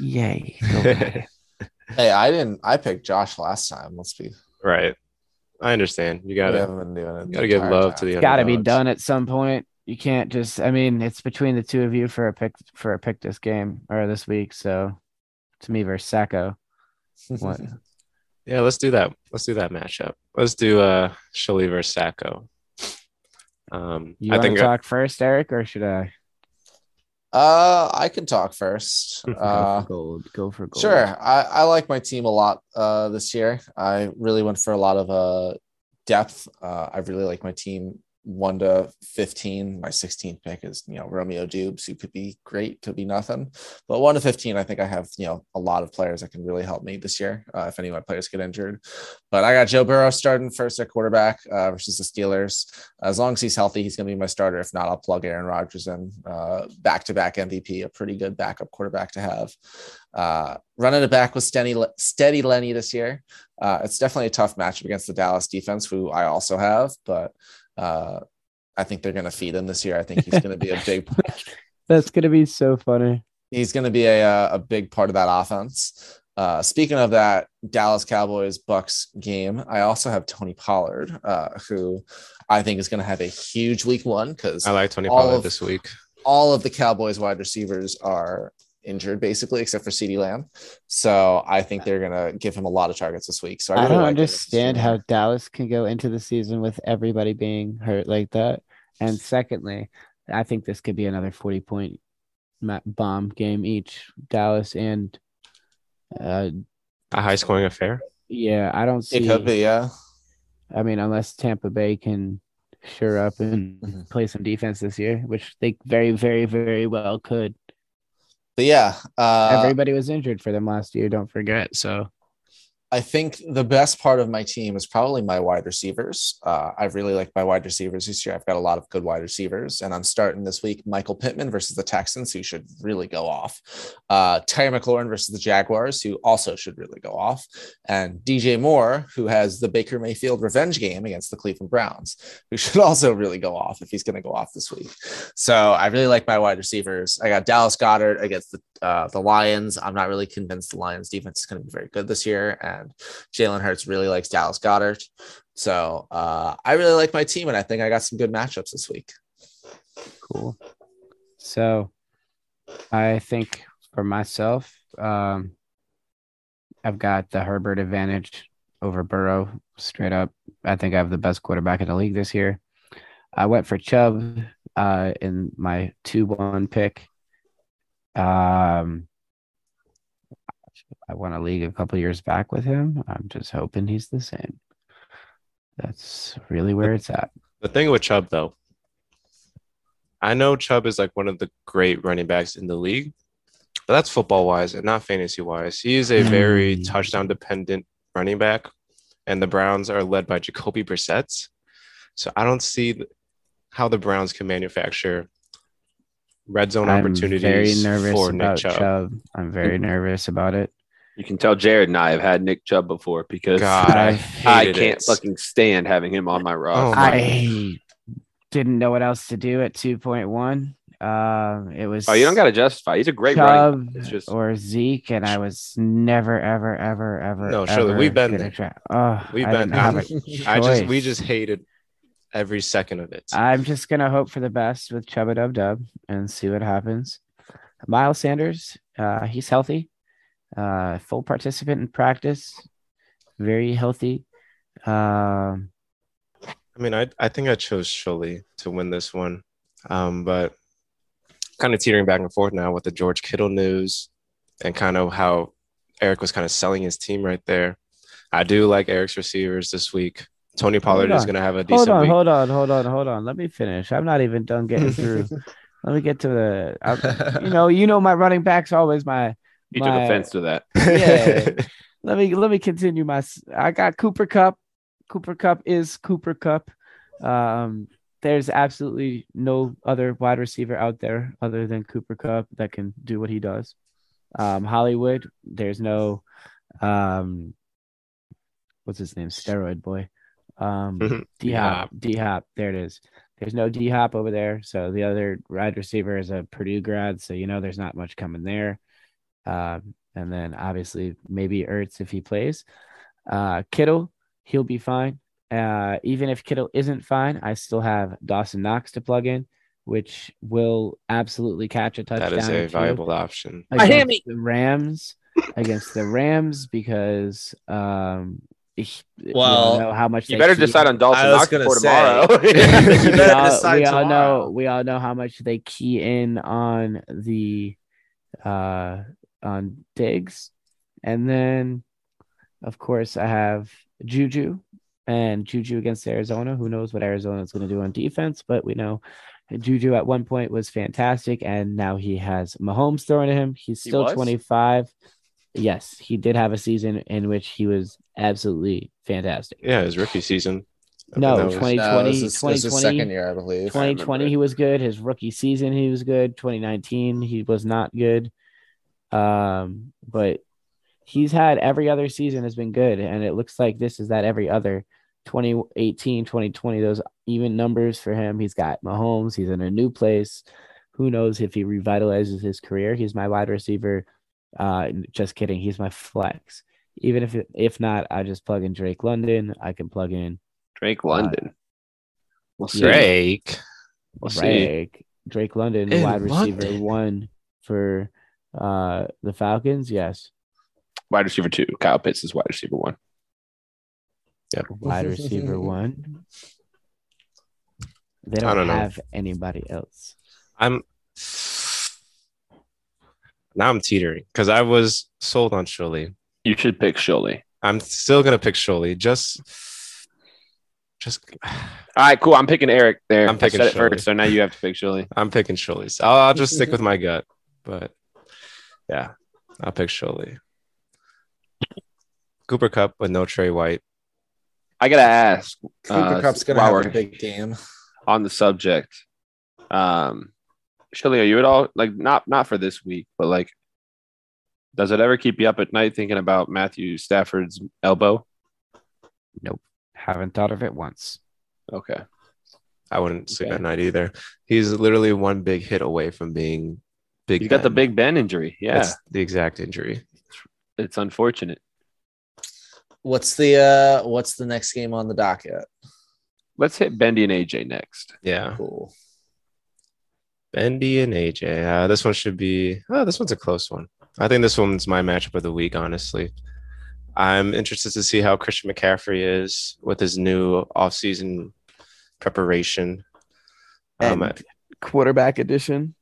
Yay. [LAUGHS] Go hey, I didn't. I picked Josh last time. Let's be. right. I understand. You got to haven't been doing it. gotta give love time. to the other. Gotta be done at some point. You can't just I mean, it's between the two of you for a pick for a pick this game or this week. So to me versus Sacko. What [LAUGHS] Yeah, let's do that. Let's do that matchup. Let's do uh Shully versus Sacko. Um, you I want think to talk first, Eric, or should I Uh, I can talk first. [LAUGHS] go Uh, for gold? Go for gold. Sure. I, I like my team a lot uh, this year. I really went for a lot of uh, depth. Uh, I really like my team one to 15. My 16th pick is, you know, Romeo Doubs, who could be great, could be nothing. But one to 15, I think I have, you know, a lot of players that can really help me this year uh, if any of my players get injured. But I got Joe Burrow starting first at quarterback uh, versus the Steelers. As long as he's healthy, he's going to be my starter. If not, I'll plug Aaron Rodgers in. Back to back MVP, a pretty good backup quarterback to have. Uh, running it back with steady, steady Lenny this year. Uh, it's definitely a tough matchup against the Dallas defense, who I also have, but uh, I think they're going to feed him this year. I think he's going to be a big. [LAUGHS] That's gonna be so funny. He's going to be a uh, a big part of that offense. Uh, speaking of that Dallas Cowboys Bucks game, I also have Tony Pollard, uh, who I think is going to have a huge week one because I like Tony all Pollard of- this week. all of the Cowboys wide receivers are injured basically, except for CeeDee Lamb. So I think they're going to give him a lot of targets this week. So I, I, don't like understand how Dallas can go into the season with everybody being hurt like that. And secondly, I think this could be another 40 point bomb game each. Dallas and uh A high scoring affair. yeah, I don't see It could be, yeah. I mean, unless Tampa Bay can sure up and Mhm. play some defense this year, which they very, very, very well could. But yeah, uh, Everybody was injured for them last year, don't forget. So I think the best part of my team is probably my wide receivers. Uh, I really like my wide receivers this year. I've got a lot of good wide receivers, and I'm starting this week Michael Pittman versus the Texans, who should really go off. Uh, Terry McLaurin versus the Jaguars, who also should really go off, and DJ Moore, who has the Baker Mayfield revenge game against the Cleveland Browns, who should [LAUGHS] also really go off if he's going to go off this week. So I really like my wide receivers. I got Dallas Goedert against the uh, the Lions. I'm not really convinced the Lions defense is going to be very good this year, and Jalen Hurts really likes Dallas Goedert. So uh, I really like my team, and I think I got some good matchups this week. cool. So I think for myself, um, I've got the Herbert advantage over Burrow straight up. I think I have the best quarterback in the league this year. I went for Chubb uh, in my 2 1 pick. Um, I won a league a couple years back with him. I'm just hoping he's the same. That's really where it's at. The thing with Chubb, though, I know Chubb is like one of the great running backs in the league, but that's football wise and not fantasy wise. He is a very Mm. touchdown dependent running back, and the Browns are led by Jacoby Brissett. So I don't see how the Browns can manufacture red zone I'm opportunities very nervous for Nick Chubb. Chubb. I'm very [LAUGHS] nervous about it. You can tell Jared and I have had Nick Chubb before because God, I, I- I can't it. fucking stand having him on my Oh roster. my- I didn't know what else to do at 2.1. Um, it was Oh, you don't got to justify. He's a great running. Chubb back. It's just or Zeke, and I was never, ever, ever, ever. No, surely ever we've been there. try- Oh, We've I been didn't have a I just we just hated every second of it. I'm just gonna hope for the best with Chubba Dub Dub and see what happens. Miles Sanders, uh, he's healthy, uh, full participant in practice, very healthy. Um, I mean, I I think I chose Shully to win this one, um, but kind of teetering back and forth now with the George Kittle news and kind of how Eric was kind of selling his team right there. I do like Eric's receivers this week. Tony Pollard is going to have a hold on, week. hold on, hold on, hold on. Let me finish. I'm not even done getting [LAUGHS] through. Let me get to the. I, [LAUGHS] you know, you know, my running back's always my. he took offense to that. [LAUGHS] Yeah. let me let me continue my. I got Cooper Kupp. Cooper Kupp is Cooper Kupp. Um, there's absolutely no other wide receiver out there other than Cooper Kupp that can do what he does. Um, Hollywood, there's no, um, what's his name? Steroid boy. Um, [LAUGHS] D Hop, D Hop. There it is. There's no D Hop over there. So the other wide receiver is a Purdue grad. So you know there's not much coming there. Um, and then obviously maybe Ertz if he plays. Uh, Kittle, he'll be fine. Uh, even if Kittle isn't fine, I still have Dawson Knox to plug in, which will absolutely catch a touchdown. that is a viable option. against the Rams against the Rams because um he- we all Well, know how much You they better key- decide on Dawson I Knox gonna before say. tomorrow. [LAUGHS] [LAUGHS] We all, we all know we all know how much they key in on the uh on Diggs. And then of course I have Juju and Juju against Arizona. Who knows what Arizona is going to do on defense, but we know Juju at one point was fantastic, and now he has Mahomes throwing to him. He's still was? 25. Yes, he did have a season in which he was absolutely fantastic. Yeah, his rookie season. I mean, No, that was- 20 No, this is, this is 2020 second year, I believe. 2020 it. he was good. His rookie season he was good. 2019 he was not good. Um, but he's had every other season has been good, and it looks like this is that every other 2018, 2020, those even numbers for him. He's got Mahomes, he's in a new place. Who knows if he revitalizes his career? He's my wide receiver Uh, just kidding. He's my flex. Even if if not, I just plug in Drake London. I can plug in Drake London. We'll see. Drake. We'll see. Drake. Drake London, In wide receiver London. one for uh the Falcons. Yes, Wide receiver two. Kyle Pitts is wide receiver one. Yep. wide receiver one. They don't, don't know. have anybody else. I'm now I'm teetering because I was sold on Shully. You should pick Shully. I'm still gonna pick Shully. Just, just [SIGHS] All right, cool. I'm picking Eric there. I'm picking said it first, so now you have to pick Shully. [LAUGHS] I'm picking Shully. So I'll, I'll just stick with my gut. But yeah, I'll pick Shully. Cooper Kupp with no Trey White. I gotta ask Cooper uh, Kupp's gonna while have a big game. on the subject. Um, Shully, are you at all like not not for this week, but like, does it ever keep you up at night thinking about Matthew Stafford's elbow? Nope, haven't thought of it once. Okay, I wouldn't sleep Okay. at night either. He's literally one big hit away from being big. he's got the Big Ben injury. Yeah, That's the exact injury. it's unfortunate. What's the uh what's the next game on the docket? Let's hit Bendy and AJ next. Yeah. Cool. Bendy and AJ. Uh, this one should be. Oh, this one's a close one. I think this one's my matchup of the week. Honestly, I'm interested to see how Christian McCaffrey is with his new offseason preparation. Um, quarterback edition.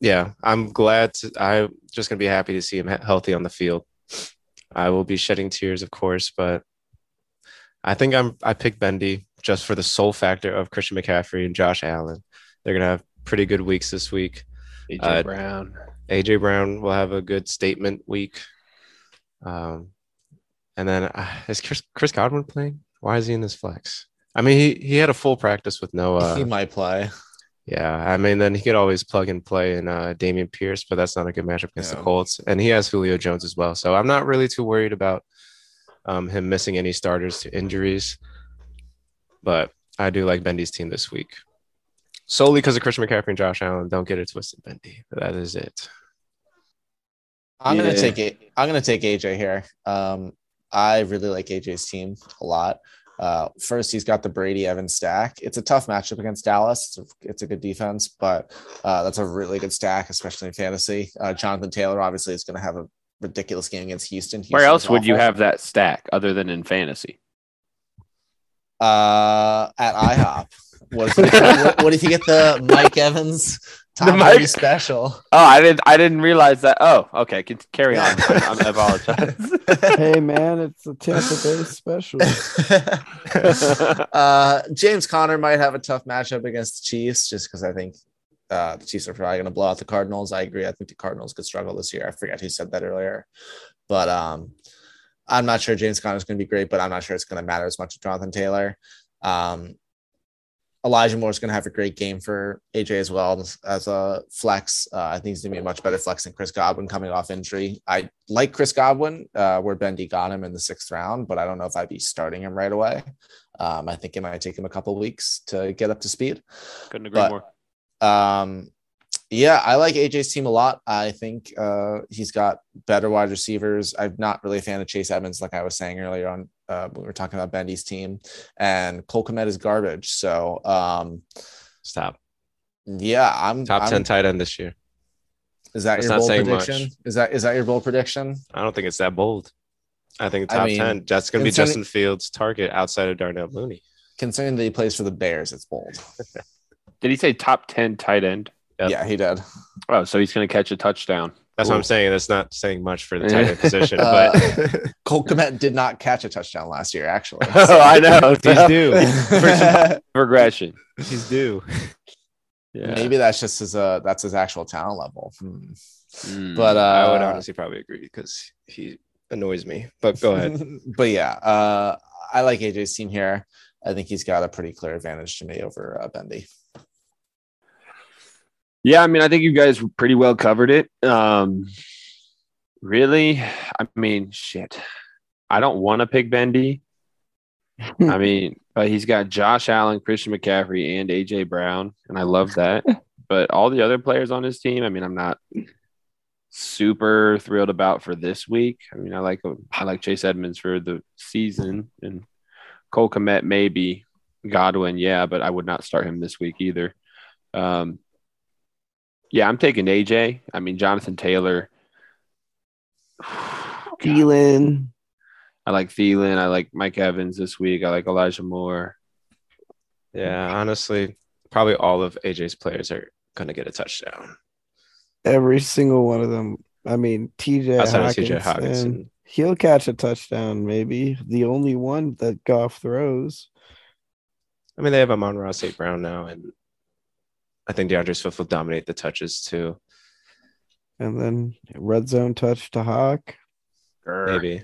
yeah, I'm glad. To, I'm just gonna be happy to see him healthy on the field. I will be shedding tears, of course, but I think I'm. I picked Bendy just for the sole factor of Christian McCaffrey and Josh Allen. They're gonna have pretty good weeks this week. AJ Uh, Brown. AJ Brown will have a good statement week. Um, and then uh, is Chris, Chris Godwin playing? Why is he in this flex? I mean, he, he had a full practice with Noah. [LAUGHS] he might play. yeah, I mean, then he could always plug and play in uh, Dameon Pierce, but that's not a good matchup against the Colts. And he has Julio Jones as well, so I'm not really too worried about um, him missing any starters to injuries. But I do like Bendy's team this week, solely because of Christian McCaffrey and Josh Allen. Don't get it twisted, Bendy. That is it. I'm gonna take it. I'm gonna take AJ here. Um, I really like AJ's team a lot. Uh, first, he's got the Brady Evans stack. It's a tough matchup against Dallas. It's a, it's a good defense, but uh, that's a really good stack, especially in fantasy. Uh, Jonathan Taylor obviously is going to have a ridiculous game against Houston. Where else would you have that stack other than in fantasy? Uh, at IHOP. What if, [LAUGHS] what, what if you get the Mike Evans [LAUGHS] Tom Mike- Brady special? Oh, I didn't. I didn't realize that. Oh, okay. Can carry on. [LAUGHS] I'm, I apologize. hey man, it's a Tampa Bay special. uh, James Conner might have a tough matchup against the Chiefs just because I think uh, the Chiefs are probably going to blow out the Cardinals. I agree. I think the Cardinals could struggle this year. I forget who said that earlier, but um, I'm not sure James Conner is going to be great, but I'm not sure it's going to matter as much as Jonathan Taylor. Um, Elijah Moore is going to have a great game for AJ as well as, a flex. Uh, I think he's going to be a much better flex than Chris Godwin coming off injury. I like Chris Godwin, uh, where Bendy got him in the sixth round, but I don't know if I'd be starting him right away. Um, I think it might take him a couple weeks to get up to speed. Couldn't agree But- more. Um, yeah, I like AJ's team a lot. I think uh, he's got better wide receivers. I'm not really a fan of Chase Edmonds, like I was saying earlier on uh, when we were talking about Bendy's team, and Cole Kmet is garbage. So um, Stop. yeah, I'm Top I'm- 10 tight end this year. Is that That's your bold prediction? much. Is that is that your bold prediction? I don't think it's that bold. I think I top mean, 10. That's going to be Justin Fields' target outside of Darnell Mooney. Considering that he plays for the Bears, it's bold. [LAUGHS] Did he say top ten tight end? Yep. Yeah, he did. Oh, so he's going to catch a touchdown. That's what I'm Cool. saying. That's not saying much for the [LAUGHS] tight end position, Uh, but [LAUGHS] Cole Kmet did not catch a touchdown last year, actually. [LAUGHS] oh, I know. he's due. Regression. He's due. Yeah. Maybe that's just his uh that's his actual talent level. Hmm. Mm. But uh I would honestly probably agree because he annoys me. But go ahead. but yeah, uh I like AJ's team here. I think he's got a pretty clear advantage to me over uh, Bendy. Yeah, I mean, I think you guys pretty well covered it. Um, really, I mean, shit. I don't want to pick Bendy. I mean, but he's got Josh Allen, Christian McCaffrey, and AJ Brown, and I love that. [LAUGHS] But all the other players on his team, I mean, I'm not super thrilled about for this week. I mean, I like I like Chase Edmonds for the season and Cole Kmet maybe Godwin, yeah, but I would not start him this week either. Um, yeah, I'm taking AJ. I mean, Jonathan Taylor. [SIGHS] Thielen. I like Thielen. I like Mike Evans this week. I like Elijah Moore. Yeah, honestly, probably all of AJ's players are going to get a touchdown. Every single one of them. I mean, TJ Outside of Hawkins, TJ Hockenson. he'll catch a touchdown, maybe the only one that Goff throws. I mean, they have Amon-Ra St. Brown now, and I think D'Andre Swift will dominate the touches too. And then red zone touch to Hawk. Grr, Maybe.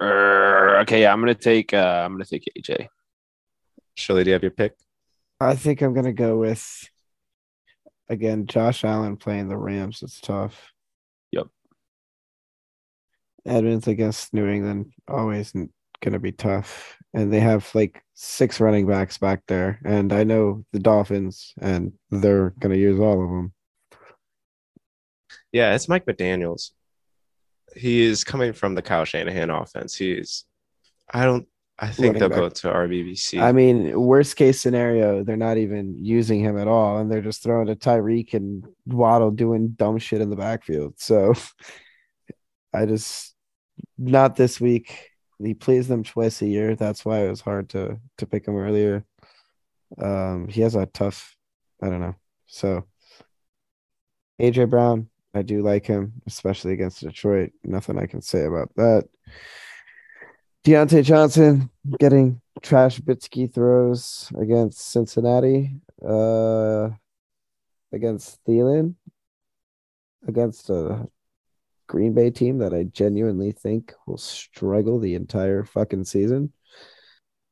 grr. Okay, yeah, I'm gonna take. Uh, I'm gonna take AJ. Shirley, do you have your pick? I think I'm gonna go with again Josh Allen playing the Rams. It's tough. Yep. Edmonds against New England always gonna be tough, and they have like six running backs back there, and I know the Dolphins, and they're gonna use all of them. Yeah, it's Mike McDaniels. He is coming from the Kyle Shanahan offense. He's, I don't, I think they'll back. go to RBBC. I mean, worst case scenario, they're not even using him at all, and they're just throwing to Tyreek and Waddle doing dumb shit in the backfield. So [LAUGHS] I just not this week. He plays them twice a year. That's why it was hard to to pick him earlier. Um, he has a tough, I don't know. So AJ Brown, I do like him, especially against Detroit. Nothing I can say about that. Diontae Johnson getting trash Bitsky throws against Cincinnati, uh, against Thielen, against a Green Bay team that I genuinely think will struggle the entire fucking season.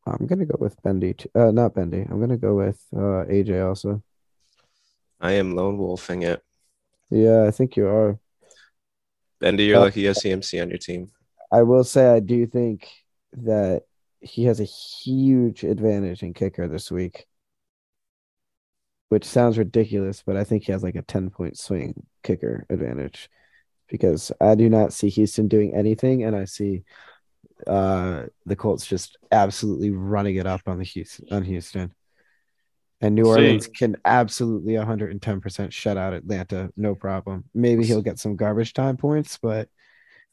I'm gonna go with Bendy. Uh, not Bendy. I'm gonna go with uh AJ also. I am lone wolfing it. Yeah, I think you are. Bendy, you're Uh, lucky you have CMC on your team. I will say I do think that he has a huge advantage in kicker this week, which sounds ridiculous, but I think he has like a 10 point swing kicker advantage because I do not see Houston doing anything, and I see uh the Colts just absolutely running it up on the Houston on Houston. And New We'll see. Orleans can absolutely 110% shut out Atlanta, no problem. Maybe he'll get some garbage time points, but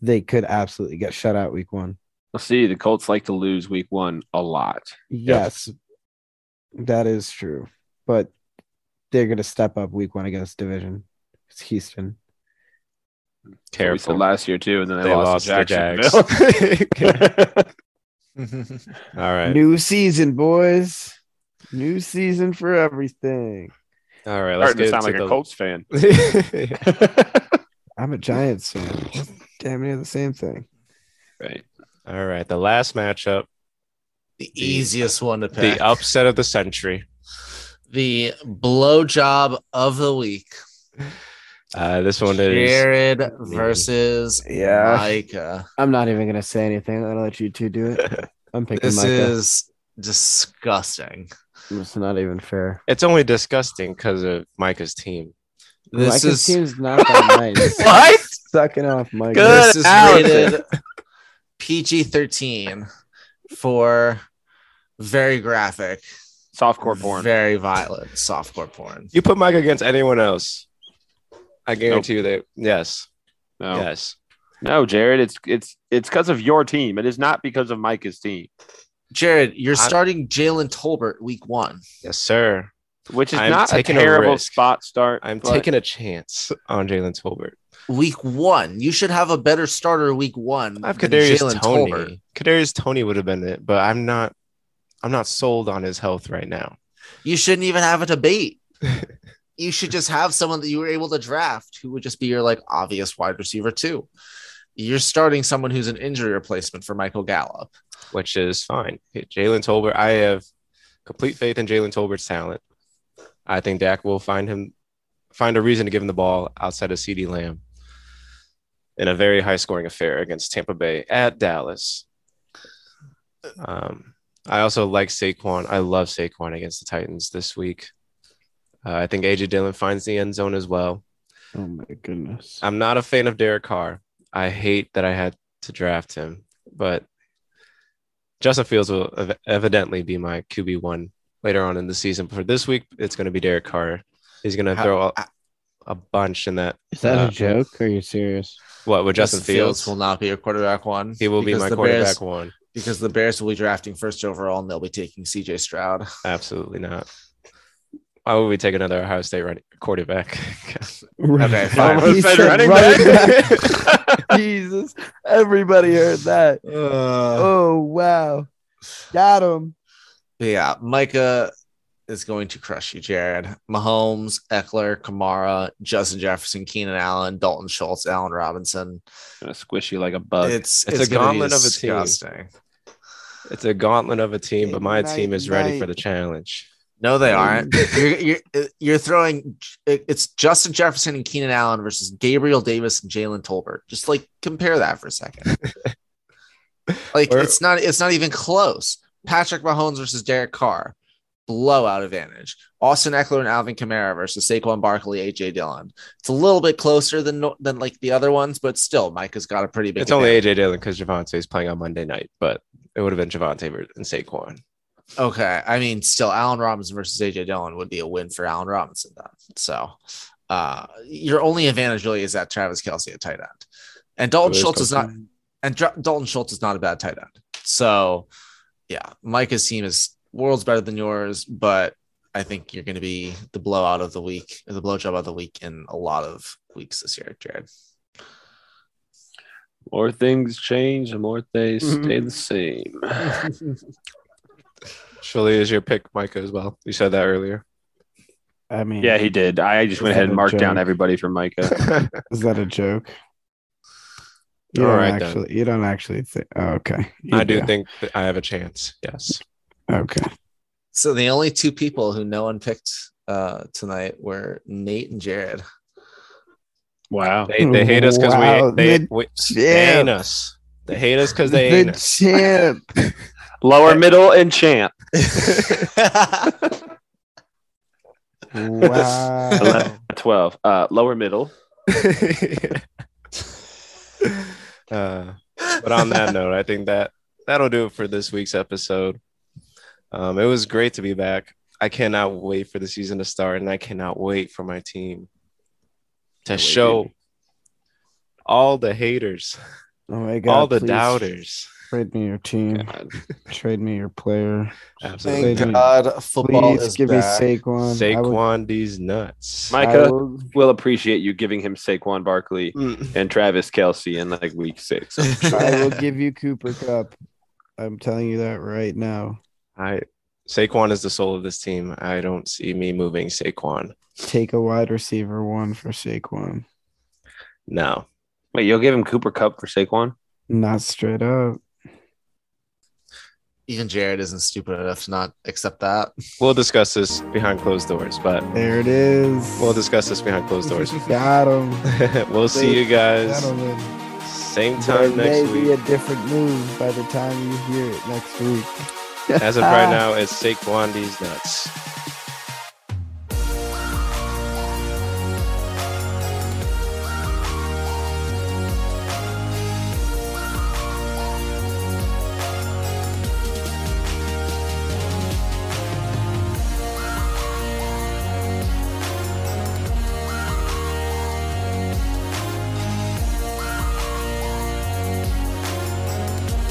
they could absolutely get shut out week one. Let's see. The Colts like to lose week one a lot. Yes, that is true. But they're going to step up week one against division. It's Houston. So we said last year too, and then they, They lost, lost the Jacksonville. [LAUGHS] [LAUGHS] All right. New season, boys. New season for everything. All right. Let's Starting to sound into like a the... Colts fan. [LAUGHS] I'm a Giants fan. Damn near the same thing. right. All right. The last matchup, The easiest one to pick. the upset of the century. the blowjob of the week. Uh, this one is Jared versus Yeah. Micah. I'm not even going to say anything. I'm going to let you two do it. [LAUGHS] I'm picking This Micah. is disgusting. It's not even fair. it's only disgusting because of Micah's team. This Micah's is team's not that [LAUGHS] nice. what? Sucking off Micah. Good. This is out. rated PG 13 for very graphic, Softcore porn. very violent softcore porn. You put Micah against anyone else, I guarantee you that yes, No. yes. No, Jared, it's it's it's because of your team. It is not because of Micah's team, Jared, you're I'm- starting Jalen Tolbert week one. Yes, sir. which is I'm not a taking a terrible spot start. I'm taking a chance on Jalen Tolbert. Week one, you should have a better starter week one. I have than Kadarius Jalen Toney. Tolbert. Kadarius Toney would have been it, but I'm not. I'm not sold on his health right now. You shouldn't even have a debate. [LAUGHS] you should just have someone that you were able to draft who would just be your like obvious wide receiver too. You're starting someone who's an injury replacement for Michael Gallup. which is fine. Jalen Tolbert, I have complete faith in Jalen Tolbert's talent. I think Dak will find him find a reason to give him the ball outside of CeeDee Lamb in a very high scoring affair against Tampa Bay at Dallas. Um, I also like Saquon. I love Saquon against the Titans this week. Uh, I think AJ Dillon finds the end zone as well. Oh my goodness. I'm not a fan of Derek Carr. I hate that I had to draft him, but Justin Fields will ev- evidently be my QB one later on in the season. But for this week, it's going to be Derek Carr. He's going to throw a, a bunch in that. Is that Uh, a joke? Or are you serious? What with Justin, Fields? will not be your quarterback one. he will be my quarterback Bears, one. because the Bears will be drafting first overall and they'll be taking CJ Stroud. Absolutely not. Why would we take another Ohio State running quarterback? Okay, fine. He Said said running running back. back. [LAUGHS] [LAUGHS] Jesus. Everybody heard that. Uh, oh wow. Got him. Yeah, Micah is going to crush you, Jared. Mahomes, Ekeler, Kamara, Justin Jefferson, Keenan Allen, Dalton Schultz, Allen Robinson. Gonna squish you like a bug. It's It's it's, a gauntlet of a team. disgusting. it's a gauntlet of a team, but my Night, team is ready for the challenge. No, they um, aren't. you're, you're uh, you're throwing uh, it's Justin Jefferson and Keenan Allen versus Gabriel Davis and Jalen Tolbert. Just like compare that for a second. [LAUGHS] like Or- it's not it's not even close. Patrick Mahomes versus Derek Carr, blowout advantage. Austin Ekeler and Alvin Kamara versus Saquon Barkley, AJ Dillon. It's a little bit closer than than like the other ones, but still, Mike has got a pretty big. It's only advantage. AJ Dillon because Javonte is playing on Monday night, but it would have been Javonte and Saquon. Okay. I mean, still, Allen Robinson versus AJ Dillon would be a win for Allen Robinson. Then. So, uh, your only advantage really is that Travis Kelce at tight end, and Dalton Schultz is not, and Dr- Dalton Schultz is not a bad tight end. So, yeah, Micah's team is worlds better than yours, but I think you're going to be the blowout of the week, the blowjob of the week in a lot of weeks this year, Jared. more things change, the more they stay the [LAUGHS] same. [LAUGHS] Surely is your pick, Micah, as well. You said that earlier. I mean, Yeah, he did. I just went ahead and a marked down everybody for Micah. [LAUGHS] is that a joke? You All don't right, then. actually. You don't actually think. Oh, okay. I You do think that I have a chance. Yes. Okay. So the only two people who no one picked uh, tonight were Nate and Jared. wow. They, they hate us because Wow, we, they, the we, they ain't champ. us. They hate us because they ain't The us. [LAUGHS] champ. Lower, middle, and champ. [LAUGHS] Wow. 11, 12. Uh, lower, middle. [LAUGHS] uh, but on that note, I think that that'll do it for this week's episode. Um, it was great to be back. I cannot wait for the season to start, and I cannot wait for my team to wait, show baby. all the haters, Oh my god. all the please doubters. Trade me your team. God. Trade me your player. Absolutely. Thank God football Please is give back. me Saquon. I would- Saquon these nuts. Mike- Micah. will- We'll appreciate you giving him Saquon Barkley Mm. and Travis Kelce in like week six. [LAUGHS] I will give you Cooper Kupp. I'm telling you that right now. I Saquon is the soul of this team. I don't see me moving Saquon. Take a wide receiver one for Saquon. No. Wait, you'll give him Cooper Kupp for Saquon? Not straight up. Even Jared isn't stupid enough to not accept that. We'll discuss this behind closed doors, but There it is. we'll discuss this behind closed doors. [LAUGHS] Got him. [LAUGHS] we'll see you guys Gentlemen. same There time may next be week. a different move by the time you hear it next week. As of right now, it's Saquon these nuts.